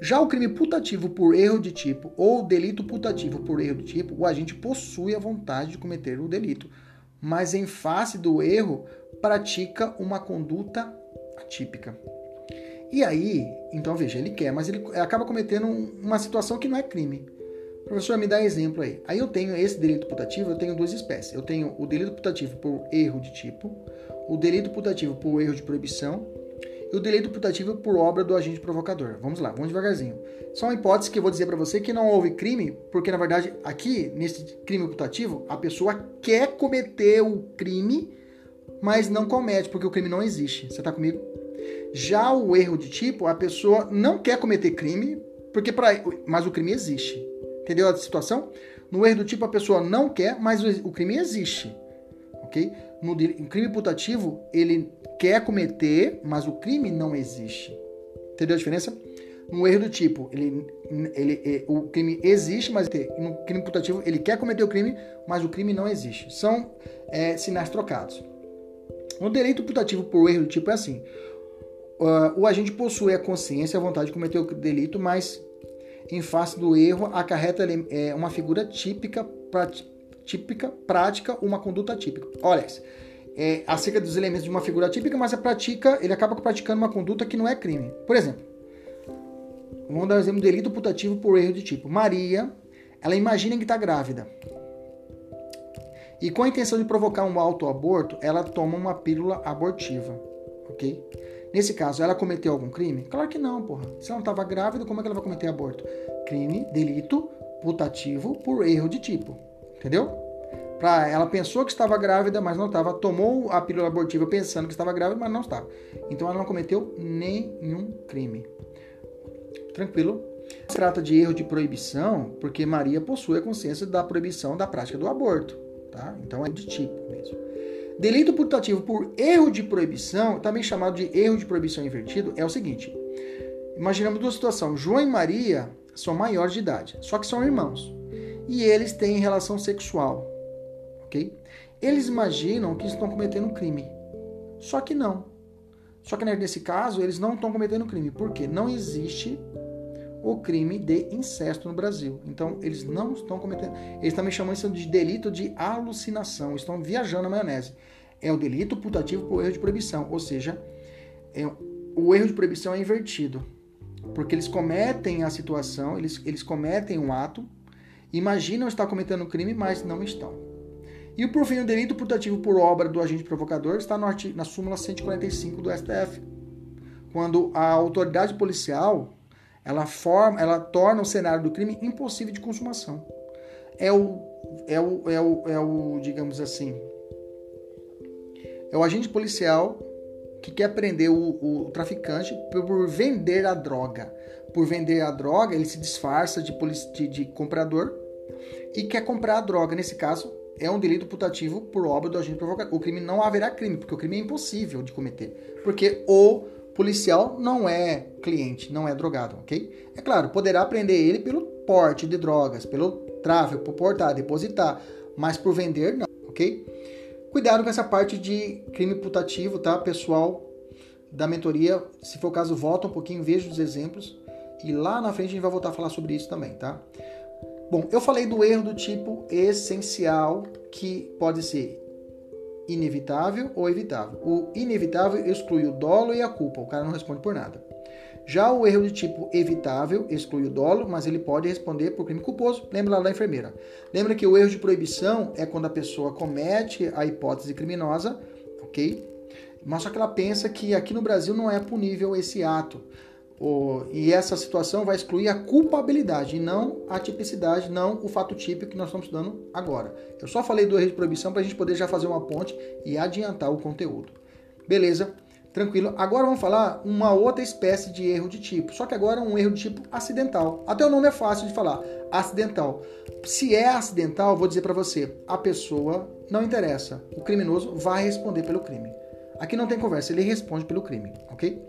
Já o crime putativo por erro de tipo ou delito putativo por erro de tipo, o agente possui a vontade de cometer o delito, mas em face do erro pratica uma conduta atípica. E aí, então veja, ele quer, mas ele acaba cometendo uma situação que não é crime. Professor, me dá exemplo aí. Aí eu tenho esse delito putativo, eu tenho duas espécies. Eu tenho o delito putativo por erro de tipo, o delito putativo por erro de proibição e o delito putativo por obra do agente provocador. Vamos lá, vamos devagarzinho. Só uma hipótese que eu vou dizer para você que não houve crime, porque na verdade aqui, nesse crime putativo, a pessoa quer cometer o crime, mas não comete, porque o crime não existe. Você tá comigo? Já o erro de tipo, a pessoa não quer cometer crime, porque pra, mas o crime existe. Entendeu a situação? No erro do tipo, a pessoa não quer, mas o crime existe. Ok? No crime putativo, ele quer cometer, mas o crime não existe. Entendeu a diferença? No erro do tipo, ele, ele, ele, o crime existe, mas no crime putativo ele quer cometer o crime, mas o crime não existe. São é, sinais trocados. No direito putativo por erro do tipo é assim: uh, o agente possui a consciência a vontade de cometer o delito, mas em face do erro acarreta é, uma figura típica, típica, prática, uma conduta típica. Olha, é, acerca dos elementos de uma figura típica, mas a pratica, ele acaba praticando uma conduta que não é crime. Por exemplo, vamos dar um exemplo de delito putativo por erro de tipo. Maria, ela imagina que está grávida. E com a intenção de provocar um autoaborto, ela toma uma pílula abortiva, ok? Nesse caso, ela cometeu algum crime? Claro que não, porra. Se ela não estava grávida, como é que ela vai cometer aborto? Crime, delito putativo por erro de tipo, entendeu? Pra, ela pensou que estava grávida, mas não estava. Tomou a pílula abortiva pensando que estava grávida, mas não estava. Então ela não cometeu nenhum crime. Tranquilo? Se trata de erro de proibição, porque Maria possui a consciência da proibição da prática do aborto. Tá? Então é de tipo mesmo. Delito putativo por erro de proibição, também chamado de erro de proibição invertido, é o seguinte: imaginamos duas situações. João e Maria são maiores de idade, só que são irmãos. E eles têm relação sexual ok? Eles imaginam que estão cometendo um crime. Só que não. Só que nesse caso, eles não estão cometendo crime. Por quê? Não existe o crime de incesto no Brasil. Então, eles não estão cometendo. Eles também chamam isso de delito de alucinação. Estão viajando na maionese. É o delito putativo por erro de proibição. Ou seja, é, o erro de proibição é invertido. Porque eles cometem a situação, eles, eles cometem um ato, imaginam estar cometendo crime, mas não estão. E por fim, o delito putativo por obra do agente provocador está no artigo, na súmula 145 do STF. Quando a autoridade policial ela forma, ela torna o cenário do crime impossível de consumação. É o, é o, é o, é o digamos assim, é o agente policial que quer prender o, o traficante por vender a droga. Por vender a droga, ele se disfarça de, de, de comprador e quer comprar a droga. Nesse caso, é um delito putativo por obra do agente provocador. O crime não haverá crime, porque o crime é impossível de cometer. Porque o policial não é cliente, não é drogado, ok? É claro, poderá prender ele pelo porte de drogas, pelo tráfico, por portar, depositar, mas por vender, não, ok? Cuidado com essa parte de crime putativo, tá? Pessoal da mentoria, se for o caso, volta um pouquinho, veja os exemplos e lá na frente a gente vai voltar a falar sobre isso também, tá? Bom, eu falei do erro do tipo essencial, que pode ser inevitável ou evitável. O inevitável exclui o dolo e a culpa, o cara não responde por nada. Já o erro de tipo evitável exclui o dolo, mas ele pode responder por crime culposo. Lembra lá da enfermeira. Lembra que o erro de proibição é quando a pessoa comete a hipótese criminosa, ok? Mas só que ela pensa que aqui no Brasil não é punível esse ato. E essa situação vai excluir a culpabilidade e não a tipicidade, não o fato típico que nós estamos estudando agora. Eu só falei do erro de proibição para a gente poder já fazer uma ponte e adiantar o conteúdo. Beleza? Tranquilo. Agora vamos falar uma outra espécie de erro de tipo. Só que agora é um erro de tipo acidental. Até o nome é fácil de falar. Acidental. Se é acidental, vou dizer para você, a pessoa não interessa. O criminoso vai responder pelo crime. Aqui não tem conversa, ele responde pelo crime, ok?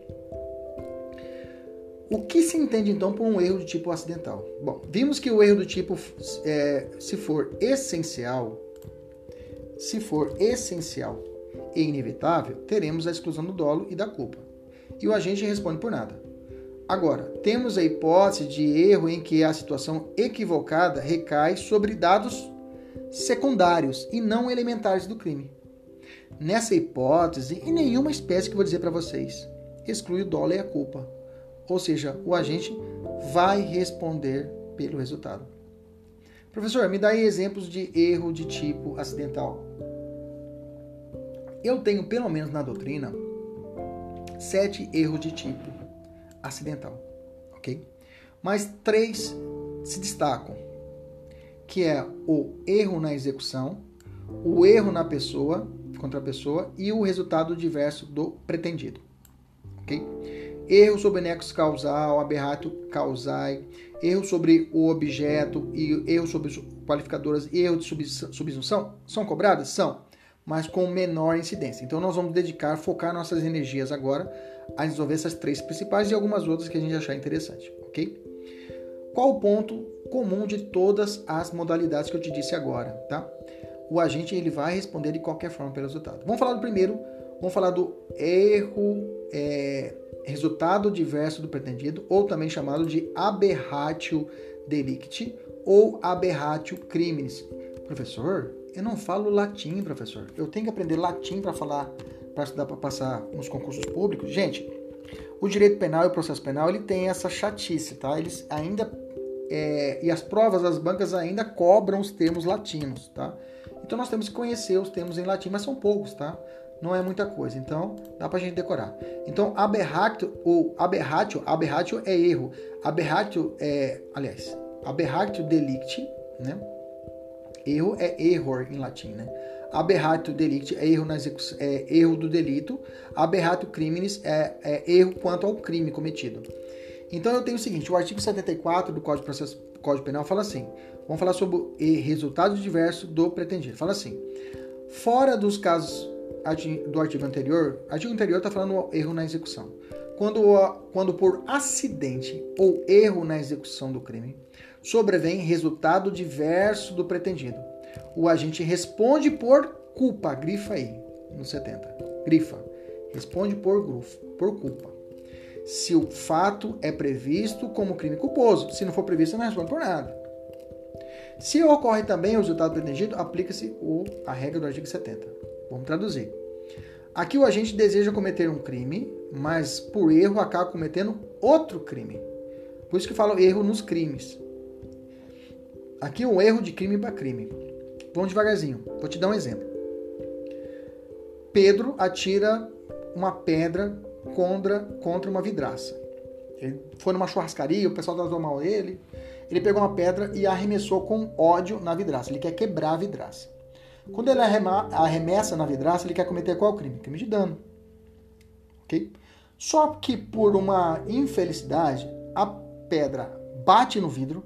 O que se entende então por um erro de tipo acidental? Bom, vimos que o erro do tipo, é, se for essencial, se for essencial e inevitável, teremos a exclusão do dolo e da culpa. E o agente responde por nada. Agora, temos a hipótese de erro em que a situação equivocada recai sobre dados secundários e não elementares do crime. Nessa hipótese, e nenhuma espécie que vou dizer para vocês, exclui o dolo e a culpa. Ou seja, o agente vai responder pelo resultado. Professor, me dá aí exemplos de erro de tipo acidental. Eu tenho, pelo menos na doutrina, sete erros de tipo acidental, ok? Mas três se destacam, que é o erro na execução, o erro na pessoa, contra a pessoa e o resultado diverso do pretendido, ok? Erro sobre nexo causal, aberrato causai, erro sobre o objeto e erro sobre qualificadoras e erro de subsunção são cobradas? São mas com menor incidência. Então nós vamos dedicar, focar nossas energias agora a resolver essas três principais e algumas outras que a gente achar interessante, ok? Qual o ponto comum de todas as modalidades que eu te disse agora, tá? O agente ele vai responder de qualquer forma pelo resultado. Vamos falar do primeiro, vamos falar do erro, é, resultado diverso do pretendido, ou também chamado de aberratio delicti ou aberratio criminis. Professor, eu não falo latim, professor. Eu tenho que aprender latim para falar, para estudar, para passar nos concursos públicos. Gente, o direito penal e o processo penal ele tem essa chatice, tá? Eles ainda é, e as provas das bancas ainda cobram os termos latinos, tá? Então nós temos que conhecer os termos em latim, mas são poucos, tá? Não é muita coisa, então dá pra gente decorar. Então, aberratio ou aberratio, aberratio é erro. Aberratio é, aliás, aberratio delicti, né? Erro é error em latim, né? Aberratio delicti é erro, na execução, é erro do delito. Aberratio criminis é, é erro quanto ao crime cometido. Então eu tenho o seguinte, o artigo 74 do Código, Processo, Código Penal fala assim, vamos falar sobre o resultado diverso do pretendido. Fala assim, fora dos casos do artigo anterior, artigo anterior está falando erro na execução. Quando, quando por acidente ou erro na execução do crime, sobrevém resultado diverso do pretendido. O agente responde por culpa, grifa aí, no 70. Grifa. Responde por, por culpa. Se o fato é previsto como crime culposo, se não for previsto, não responde por nada. Se ocorre também o resultado pretendido, aplica-se a regra do artigo 70. Vamos traduzir. Aqui o agente deseja cometer um crime, mas por erro acaba cometendo outro crime. Por isso que falo erro nos crimes. Aqui um erro de crime para crime. Vamos devagarzinho. Vou te dar um exemplo. Pedro atira uma pedra contra, contra uma vidraça. Ele foi numa churrascaria, o pessoal tratou mal ele. Ele pegou uma pedra e arremessou com ódio na vidraça. Ele quer quebrar a vidraça. Quando ele arremessa na vidraça, ele quer cometer qual crime? Crime de dano. Ok? Só que por uma infelicidade, a pedra bate no vidro,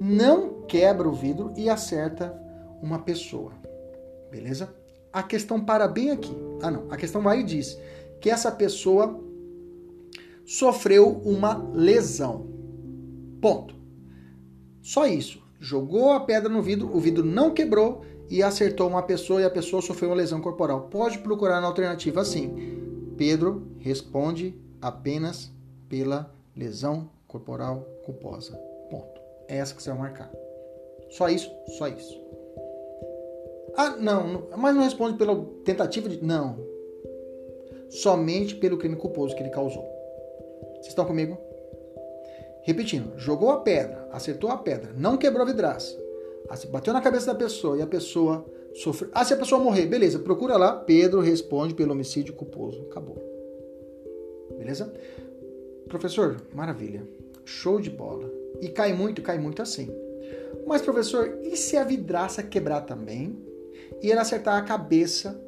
não quebra o vidro e acerta uma pessoa. Beleza? A questão para bem aqui. Ah, não. A questão vai e diz que essa pessoa sofreu uma lesão. Ponto. Só isso. Jogou a pedra no vidro, o vidro não quebrou e acertou uma pessoa e a pessoa sofreu uma lesão corporal. Pode procurar na alternativa assim. Pedro responde apenas pela lesão corporal culposa. Ponto. É essa que você vai marcar. Só isso, só isso. Ah, não, mas não responde pela tentativa de. Não. Somente pelo crime culposo que ele causou. Vocês estão comigo? Repetindo, jogou a pedra, acertou a pedra, não quebrou a vidraça, bateu na cabeça da pessoa e a pessoa sofreu. Ah, se a pessoa morrer, beleza, procura lá, Pedro responde pelo homicídio culposo. Acabou. Beleza? Professor, maravilha. Show de bola. E cai muito, cai muito assim. Mas, professor, e se a vidraça quebrar também e ele acertar a cabeça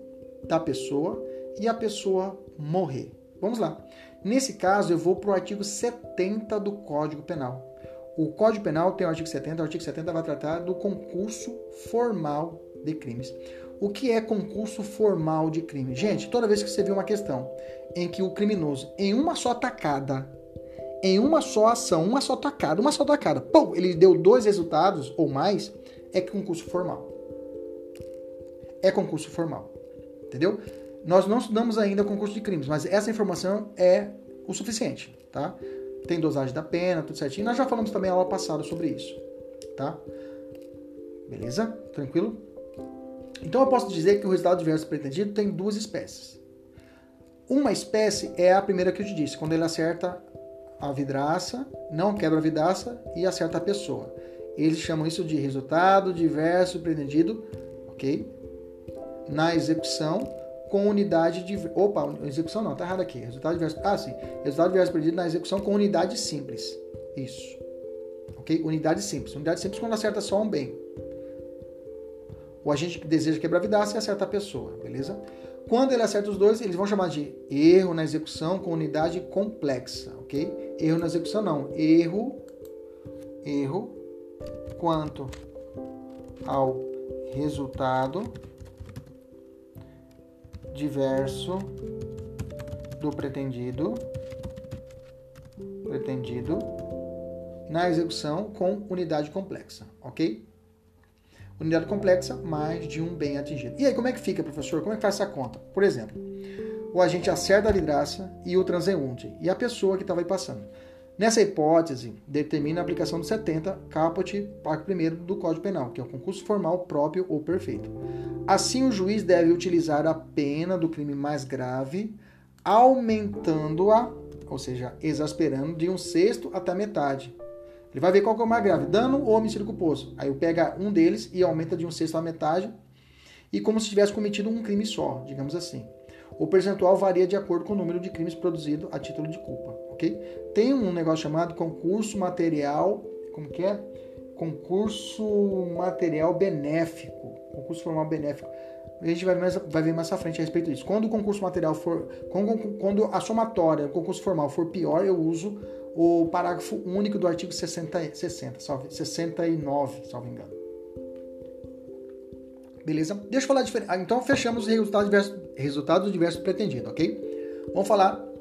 da pessoa e a pessoa morrer? Vamos lá. Nesse caso, eu vou para o artigo 70 do Código Penal. O Código Penal tem o artigo 70, o artigo 70 vai tratar do concurso formal de crimes. O que é concurso formal de crime? Gente, toda vez que você vê uma questão em que o criminoso, em uma só tacada, em uma só ação, uma só tacada, uma só tacada, pô, ele deu dois resultados ou mais, é concurso formal. É concurso formal. Entendeu? Nós não estudamos ainda concurso de crimes, mas essa informação é o suficiente, tá? Tem dosagem da pena, tudo certinho. Nós já falamos também aula passada sobre isso, tá? Beleza? Tranquilo? Então eu posso dizer que o resultado diverso pretendido tem duas espécies. Uma espécie é a primeira que eu te disse, quando ele acerta a vidraça, não quebra a vidraça e acerta a pessoa. Eles chamam isso de resultado diverso pretendido, ok? Na execução com unidade de. Opa, execução não, tá errado aqui. Resultado diverso. Ah, sim. Resultado diverso pretendido na execução com unidade simples. Isso. Ok? Unidade simples. Unidade simples quando acerta só um bem. O agente que deseja quebrar vidraça e acerta a pessoa, beleza? Quando ele acerta os dois, eles vão chamar de erro na execução com unidade complexa, ok? Erro na execução não, erro, erro quanto ao resultado diverso do pretendido, pretendido na execução com unidade complexa, ok? unidade complexa mais de um bem atingido. E aí, como é que fica, professor? Como é que faz essa conta? Por exemplo, o agente acerta a vidraça e o transeunte, e a pessoa que estava aí passando. Nessa hipótese, determina a aplicação do 70, caput, parte 1 do Código Penal, que é o concurso formal próprio ou perfeito. Assim, o juiz deve utilizar a pena do crime mais grave, aumentando-a, ou seja, exasperando de um sexto até metade, ele vai ver qual que é o mais grave, dano ou homicídio culposo. Aí eu pega um deles e aumenta de um sexto à metade, e como se tivesse cometido um crime só, digamos assim. O percentual varia de acordo com o número de crimes produzidos a título de culpa, ok? Tem um negócio chamado concurso material, como que é? Concurso material benéfico, concurso formal benéfico. A gente vai, mais, vai ver mais à frente a respeito disso. Quando o concurso material for, quando, a somatória, o concurso formal for pior, eu uso o parágrafo único do artigo 60, 60 salve, 69, salvo engano. Beleza? Deixa eu falar diferente. Ah, então fechamos o resultado diverso, resultado diverso pretendido, ok? Vamos falar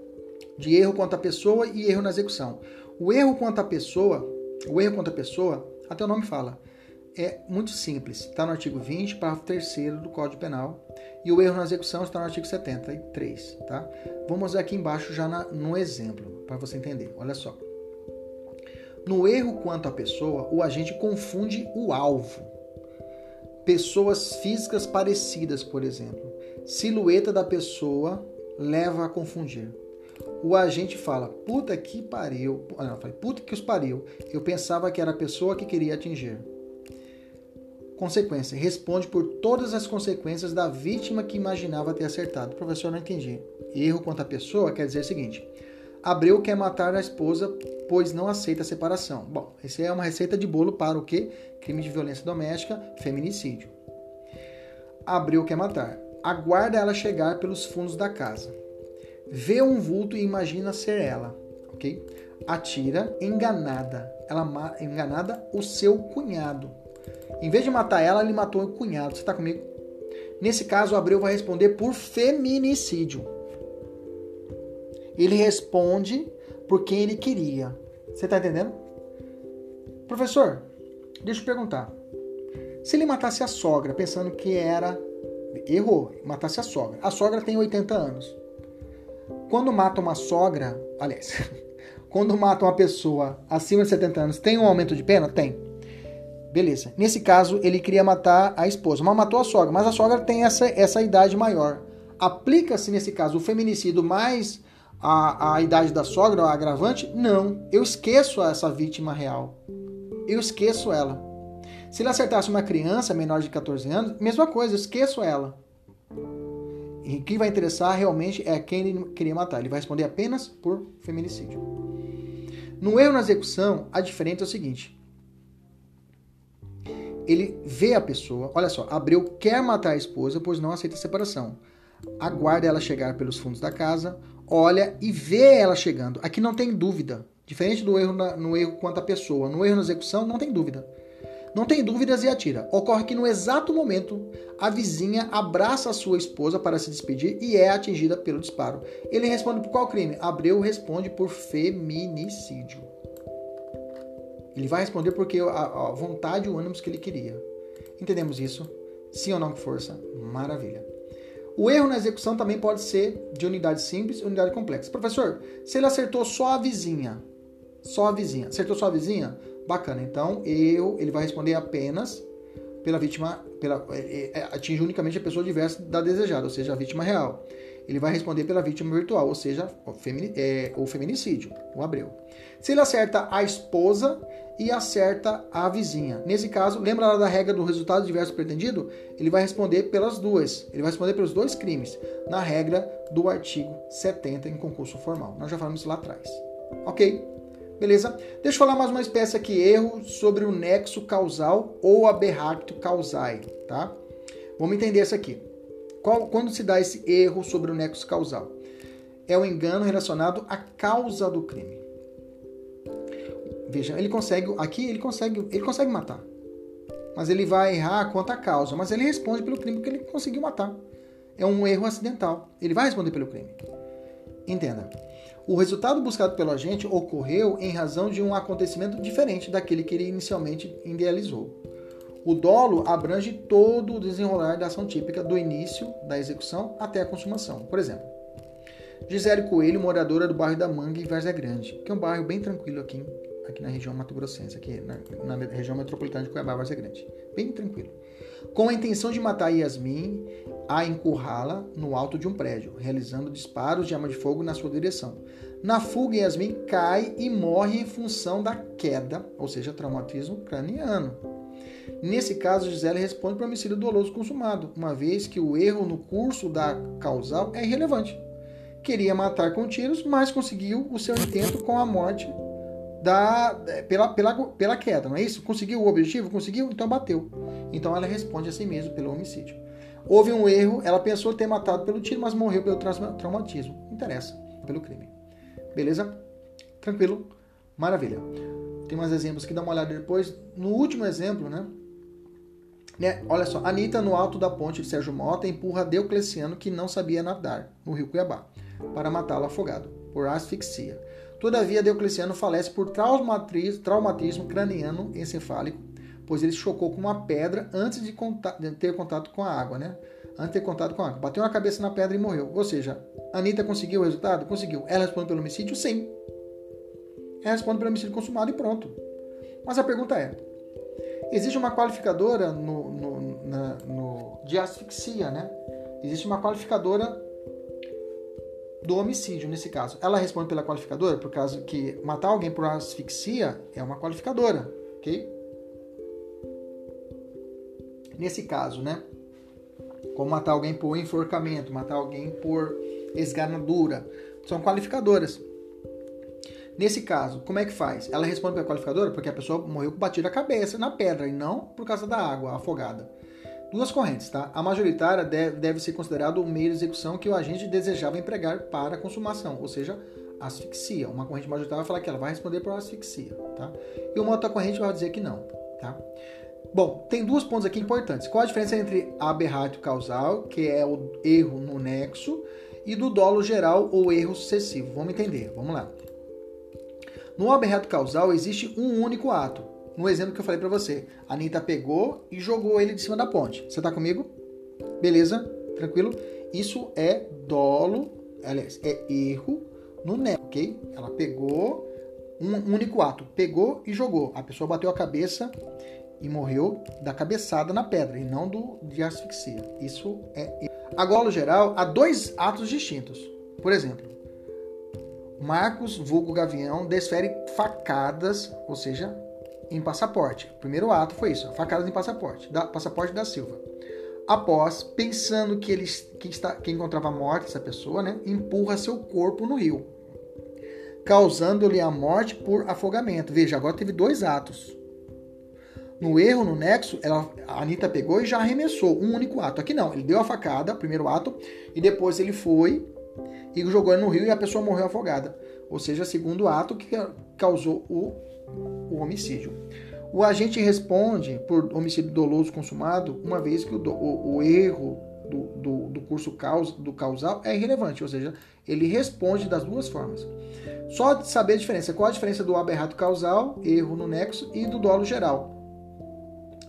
de erro quanto à pessoa e erro na execução. O erro quanto à pessoa, o erro quanto à pessoa, até o nome fala, é muito simples. Está no artigo 20, parágrafo 3 do Código Penal. E o erro na execução está no artigo 73, tá? Vamos ver aqui embaixo já na, no exemplo, para você entender. Olha só. No erro quanto à pessoa, o agente confunde o alvo. Pessoas físicas parecidas, por exemplo. Silhueta da pessoa leva a confundir. O agente fala, puta que pariu. Não, falei, puta que os pariu. Eu pensava que era a pessoa que queria atingir. Consequência: responde por todas as consequências da vítima que imaginava ter acertado. Professor, não entendi. Erro contra a pessoa quer dizer o seguinte: Abreu quer matar a esposa, pois não aceita a separação. Bom, essa é uma receita de bolo para o que? Crime de violência doméstica, feminicídio. Abreu quer matar. Aguarda ela chegar pelos fundos da casa. Vê um vulto e imagina ser ela, ok? Atira, enganada. Ela enganada o seu cunhado em vez de matar ela, ele matou o cunhado. Você está comigo? Nesse caso, o Abreu vai responder por feminicídio. Ele responde por quem ele queria. Você está entendendo? Professor, deixa eu perguntar. Se ele matasse a sogra, pensando que era. Errou, matasse a sogra. A sogra tem 80 anos. Quando mata uma sogra, aliás, [laughs] quando mata uma pessoa acima de 70 anos, tem um aumento de pena? Tem. Beleza. Nesse caso, ele queria matar a esposa, mas matou a sogra. Mas a sogra tem essa, essa idade maior. Aplica-se, nesse caso, o feminicídio mais a, a idade da sogra, o agravante? Não. Eu esqueço essa vítima real. Eu esqueço ela. Se ele acertasse uma criança menor de 14 anos, mesma coisa, eu esqueço ela. E quem vai interessar realmente é quem ele queria matar. Ele vai responder apenas por feminicídio. No erro na execução, a diferença é o seguinte: ele vê a pessoa, olha só, Abreu quer matar a esposa, pois não aceita a separação. Aguarda ela chegar pelos fundos da casa, olha e vê ela chegando. Aqui não tem dúvida. Diferente do erro na, no erro quanto à pessoa. No erro na execução, não tem dúvida. Não tem dúvidas e atira. Ocorre que no exato momento, a vizinha abraça a sua esposa para se despedir e é atingida pelo disparo. Ele responde por qual crime? Abreu responde por feminicídio. Ele vai responder porque a, a vontade e o ânimo que ele queria. Entendemos isso? Sim ou não com força? Maravilha. O erro na execução também pode ser de unidade simples e unidade complexa. Professor, se ele acertou só a vizinha, só a vizinha, acertou só a vizinha? Bacana. Então, eu, ele vai responder apenas pela vítima, pela, é, é, atinge unicamente a pessoa diversa da desejada, ou seja, a vítima real. Ele vai responder pela vítima virtual, ou seja, o, femini, é, o feminicídio, o Abreu. Se ele acerta a esposa, e acerta a vizinha. Nesse caso, lembra da regra do resultado diverso pretendido? Ele vai responder pelas duas. Ele vai responder pelos dois crimes, na regra do artigo 70 em concurso formal. Nós já falamos isso lá atrás. Ok? Beleza? Deixa eu falar mais uma espécie aqui, erro sobre o nexo causal ou aberratio causae, tá? Vamos entender isso aqui. Qual, quando se dá esse erro sobre o nexo causal? É o engano relacionado à causa do crime. Veja, ele consegue, aqui ele consegue, ele consegue matar. Mas ele vai errar quanto à causa, mas ele responde pelo crime que ele conseguiu matar. É um erro acidental. Ele vai responder pelo crime. Entenda. O resultado buscado pelo agente ocorreu em razão de um acontecimento diferente daquele que ele inicialmente idealizou. O dolo abrange todo o desenrolar da ação típica do início da execução até a consumação. Por exemplo, Gisele Coelho, moradora do bairro da Manga, em Várzea Grande, que é um bairro bem tranquilo aqui aqui na região mato-grossense, aqui na, na, região metropolitana de Cuiabá, Várzea Grande. Bem tranquilo. Com a intenção de matar Yasmin, a encurrala no alto de um prédio, realizando disparos de arma de fogo na sua direção. Na fuga, Yasmin cai e morre em função da queda, ou seja, traumatismo craniano. Nesse caso, Gisele responde para homicídio doloso consumado, uma vez que o erro no curso da causal é irrelevante. Queria matar com tiros, mas conseguiu o seu intento com a morte da, pela, pela, pela queda, não é isso? Conseguiu o objetivo? Conseguiu? Então bateu. Então ela responde a si mesma pelo homicídio. Houve um erro, ela pensou ter matado pelo tiro, mas morreu pelo traumatismo. Interessa, pelo crime. Beleza? Tranquilo? Maravilha. Tem mais exemplos que dá uma olhada depois. No último exemplo, né? né? Olha só, Anitta, no alto da ponte de Sérgio Mota, empurra Deocleciano, que não sabia nadar, no rio Cuiabá, para matá-lo afogado, por asfixia. Todavia, Diocleciano falece por traumatismo craniano encefálico, pois ele chocou com uma pedra antes de, de, ter contato com a água, né? Antes de ter contato com a água. Bateu a cabeça na pedra e morreu. Ou seja, Anitta conseguiu o resultado? Conseguiu. Ela responde pelo homicídio? Sim. Ela responde pelo homicídio consumado e pronto. Mas a pergunta é: existe uma qualificadora no, no, na, no, de asfixia, né? Existe uma qualificadora do homicídio nesse caso. Ela responde pela qualificadora, por causa que matar alguém por asfixia é uma qualificadora, ok? Nesse caso, né? Como matar alguém por enforcamento, matar alguém por esganadura, são qualificadoras. Nesse caso, como é que faz? Ela responde pela qualificadora porque a pessoa morreu com batida a cabeça na pedra e não por causa da água afogada. Duas correntes, tá? A majoritária deve, ser considerado o meio de execução que o agente desejava empregar para a consumação, ou seja, asfixia. Uma corrente majoritária vai falar que ela vai responder por asfixia, tá? E uma outra corrente vai dizer que não, tá? Bom, tem dois pontos aqui importantes. Qual a diferença entre aberratio causal, que é o erro no nexo, e do dolo geral ou erro sucessivo? Vamos entender, vamos lá. No aberratio causal existe um único ato, no exemplo que eu falei para você. A Anitta pegou e jogou ele de cima da ponte. Você tá comigo? Beleza? Tranquilo? Isso é dolo, aliás, é erro no né, ok? Ela pegou um único ato, pegou e jogou. A pessoa bateu a cabeça e morreu da cabeçada na pedra e não do de asfixia. Isso é. Agora, no geral, há dois atos distintos. Por exemplo, Marcos Vulgo Gavião desfere facadas, ou seja, em passaporte. O primeiro ato foi isso, facadas em passaporte, da, passaporte da Silva. Após, pensando que ele que, está, que encontrava morte essa pessoa, né, empurra seu corpo no rio, causando-lhe a morte por afogamento. Veja, agora teve dois atos. No erro, no nexo, ela, a Anitta pegou e já arremessou um único ato. Aqui não, ele deu a facada, primeiro ato, e depois ele foi e jogou no rio e a pessoa morreu afogada. Ou seja, segundo ato que causou o, o homicídio. O agente responde por homicídio doloso consumado, uma vez que o, o, o erro do, do, do, curso do causal é irrelevante, ou seja, ele responde das duas formas. Só saber a diferença. Qual a diferença do aberrato causal, erro no nexo, e do dolo geral?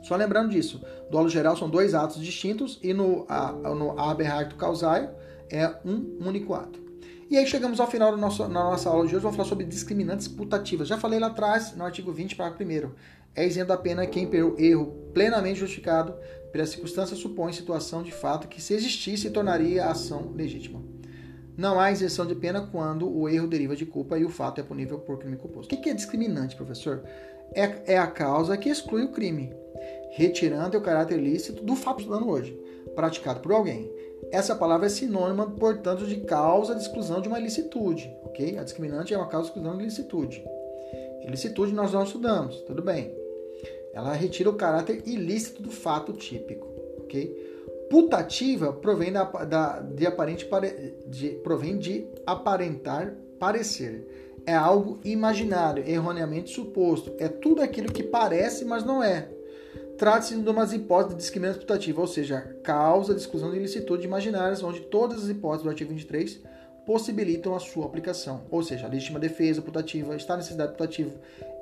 Só lembrando disso, dolo geral são dois atos distintos e no, a, no causal é um único ato. E aí chegamos ao final da nossa, na nossa aula de hoje, vou falar sobre discriminantes putativas. Já falei lá atrás, no artigo 20, parágrafo 1 é isento da pena quem pelo erro plenamente justificado pela circunstância supõe situação de fato que se existisse tornaria a ação legítima. Não há isenção de pena quando o erro deriva de culpa e o fato é punível por crime culposo. O que é discriminante, professor? É, é a causa que exclui o crime, retirando o caráter ilícito do fato dano hoje, praticado por alguém. Essa palavra é sinônima, portanto, de causa de exclusão de uma ilicitude, ok? A discriminante é uma causa de exclusão de ilicitude. Ilicitude nós não estudamos, tudo bem. Ela retira o caráter ilícito do fato típico, ok? Putativa provém, da, da, de, aparente, de, provém de aparentar parecer. É algo imaginário, erroneamente suposto. É tudo aquilo que parece, mas não é. Trata-se de uma hipótese de discriminação putativa, ou seja, causa de exclusão de ilicitude imaginárias, onde todas as hipóteses do artigo 23 possibilitam a sua aplicação. Ou seja, a legítima defesa putativa, está necessidade putativa,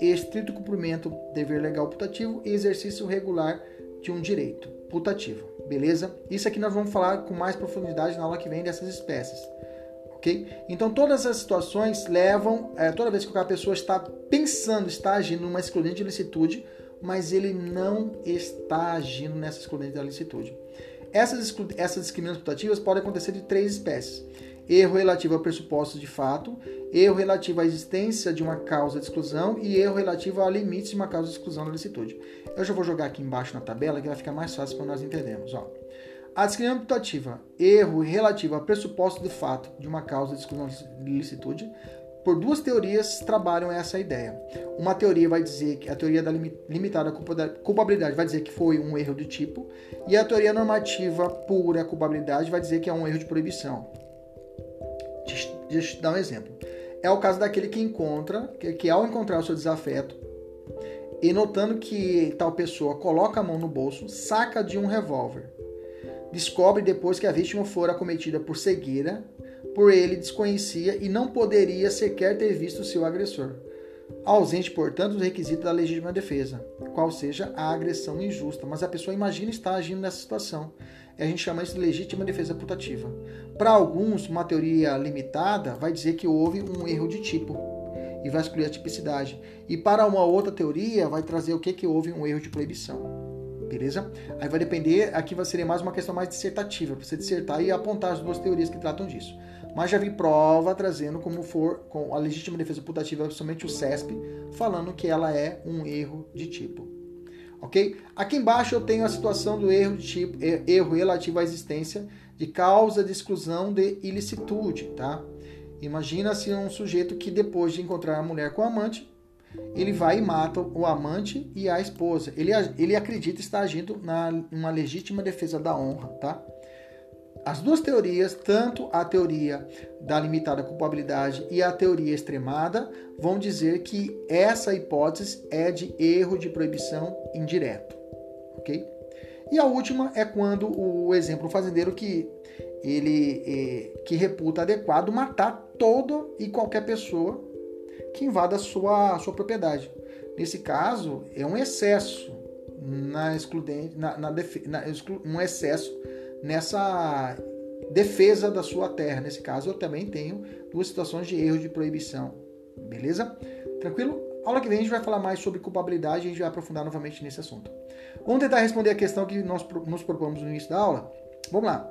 estrito cumprimento, dever legal putativo e exercício regular de um direito putativo. Beleza? Isso aqui nós vamos falar com mais profundidade na aula que vem dessas espécies. Ok? Então todas as situações levam, é, toda vez que a pessoa está pensando, está agindo numa excludente de licitude, mas ele não está agindo nessa excludente da licitude. Essas, essas discriminações putativas podem acontecer de três espécies erro relativo a pressupostos de fato, erro relativo à existência de uma causa de exclusão e erro relativo a limites de uma causa de exclusão da licitude. Eu já vou jogar aqui embaixo na tabela que vai ficar mais fácil para nós entendermos. Ó. A discriminação putativa, erro relativo a pressupostos de fato de uma causa de exclusão de licitude, por duas teorias trabalham essa ideia. Uma teoria vai dizer que a teoria da limitada culpabilidade vai dizer que foi um erro de tipo, e a teoria normativa pura culpabilidade vai dizer que é um erro de proibição. Deixa eu te dar um exemplo. É o caso daquele que encontra, que, que ao encontrar o seu desafeto, e notando que tal pessoa coloca a mão no bolso, saca de um revólver. Descobre depois que a vítima fora acometida por cegueira, por ele desconhecia e não poderia sequer ter visto seu agressor. Ausente, portanto, os requisitos da legítima defesa, qual seja a agressão injusta. Mas a pessoa imagina estar agindo nessa situação a gente chama isso de legítima defesa putativa. Para alguns, uma teoria limitada vai dizer que houve um erro de tipo e vai excluir a tipicidade. E para uma outra teoria vai trazer o que que houve um erro de proibição. Beleza? Aí vai depender, aqui vai ser mais uma questão mais dissertativa, para você dissertar e apontar as duas teorias que tratam disso. Mas já vi prova trazendo como for com a legítima defesa putativa, principalmente o CESP, falando que ela é um erro de tipo ok? Aqui embaixo eu tenho a situação do erro de tipo erro relativo à existência de causa de exclusão de ilicitude, tá? Imagina-se um sujeito que depois de encontrar a mulher com o amante, ele vai e mata o amante e a esposa. Ele, ele acredita estar agindo na uma legítima defesa da honra, tá? As duas teorias, tanto a teoria da limitada culpabilidade e a teoria extremada, vão dizer que essa hipótese é de erro de proibição indireto, ok? E a última é quando o exemplo fazendeiro que ele é, que reputa adequado matar toda e qualquer pessoa que invada a sua, sua propriedade. Nesse caso, é um excesso na excludente, na, na, na um excesso nessa defesa da sua terra. Nesse caso, eu também tenho duas situações de erro de proibição. Beleza? Tranquilo? Aula que vem a gente vai falar mais sobre culpabilidade e a gente vai aprofundar novamente nesse assunto. Vamos tentar responder a questão que nós nos propomos no início da aula? Vamos lá.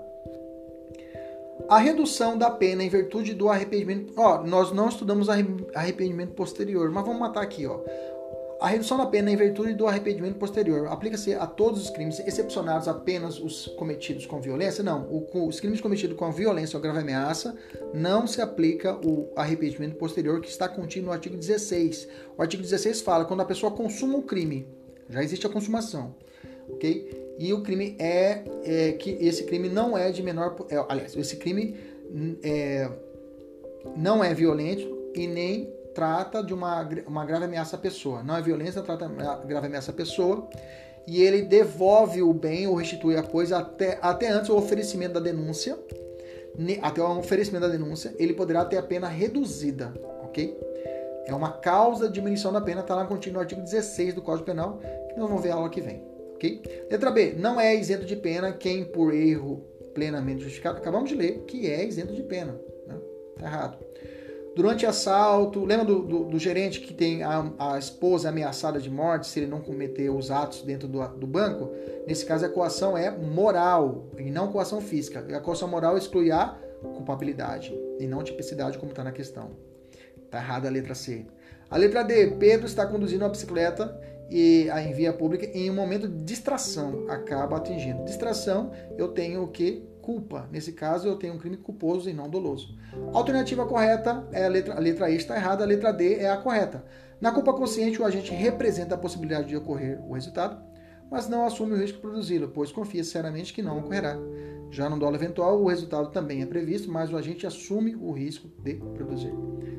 A redução da pena em virtude do arrependimento. Ó, nós não estudamos arrependimento posterior, mas vamos matar aqui, ó. A redução da pena em virtude do arrependimento posterior aplica-se a todos os crimes, excepcionados apenas os cometidos com violência? Não. Os crimes cometidos com violência ou grave ameaça não se aplica o arrependimento posterior que está contido no artigo 16. O artigo 16 fala quando a pessoa consuma o crime, já existe a consumação, ok? E o crime é, é que esse crime não é de menor, é, aliás, esse crime é, não é violento e nem trata de uma, uma grave ameaça à pessoa. Não é violência, trata de grave ameaça à pessoa. E ele devolve o bem ou restitui a coisa até, até antes do oferecimento da denúncia. Até o oferecimento da denúncia, ele poderá ter a pena reduzida, ok? É uma causa de diminuição da pena, está lá contido no artigo 16 do Código Penal, que nós vamos ver a aula que vem, ok? Letra B, não é isento de pena quem por erro plenamente justificado, acabamos de ler que é isento de pena, né? Tá errado. Durante assalto, lembra do, do, do gerente que tem a, a, esposa ameaçada de morte se ele não cometer os atos dentro do, do banco? Nesse caso, a coação é moral e não coação física. A coação moral exclui a culpabilidade e não tipicidade, como está na questão. Está errada a letra C. A letra D. Pedro está conduzindo uma bicicleta e a em via pública em um momento de distração acaba atingindo. Distração, eu tenho o que? Culpa. Nesse caso, eu tenho um crime culposo e não doloso. Alternativa correta é a letra, a letra E está errada, a letra D é a correta. Na culpa consciente, o agente representa a possibilidade de ocorrer o resultado, mas não assume o risco de produzi-lo, pois confia sinceramente que não ocorrerá. Já no dolo eventual, o resultado também é previsto, mas o agente assume o risco de produzir.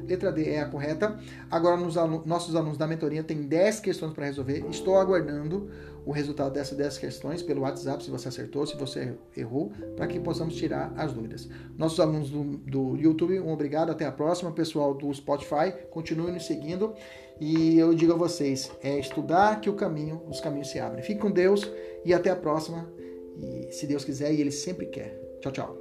Letra D é a correta. Agora, nos nossos alunos da mentoria têm 10 questões para resolver. Estou aguardando o resultado dessas 10 questões pelo WhatsApp, se você acertou, se você errou, para que possamos tirar as dúvidas. Nossos alunos do, do YouTube, um obrigado. Até a próxima. Pessoal do Spotify, continue nos seguindo. E eu digo a vocês, é estudar que o caminho, os caminhos se abrem. Fique com Deus e até a próxima. E se Deus quiser, e Ele sempre quer. Tchau, tchau.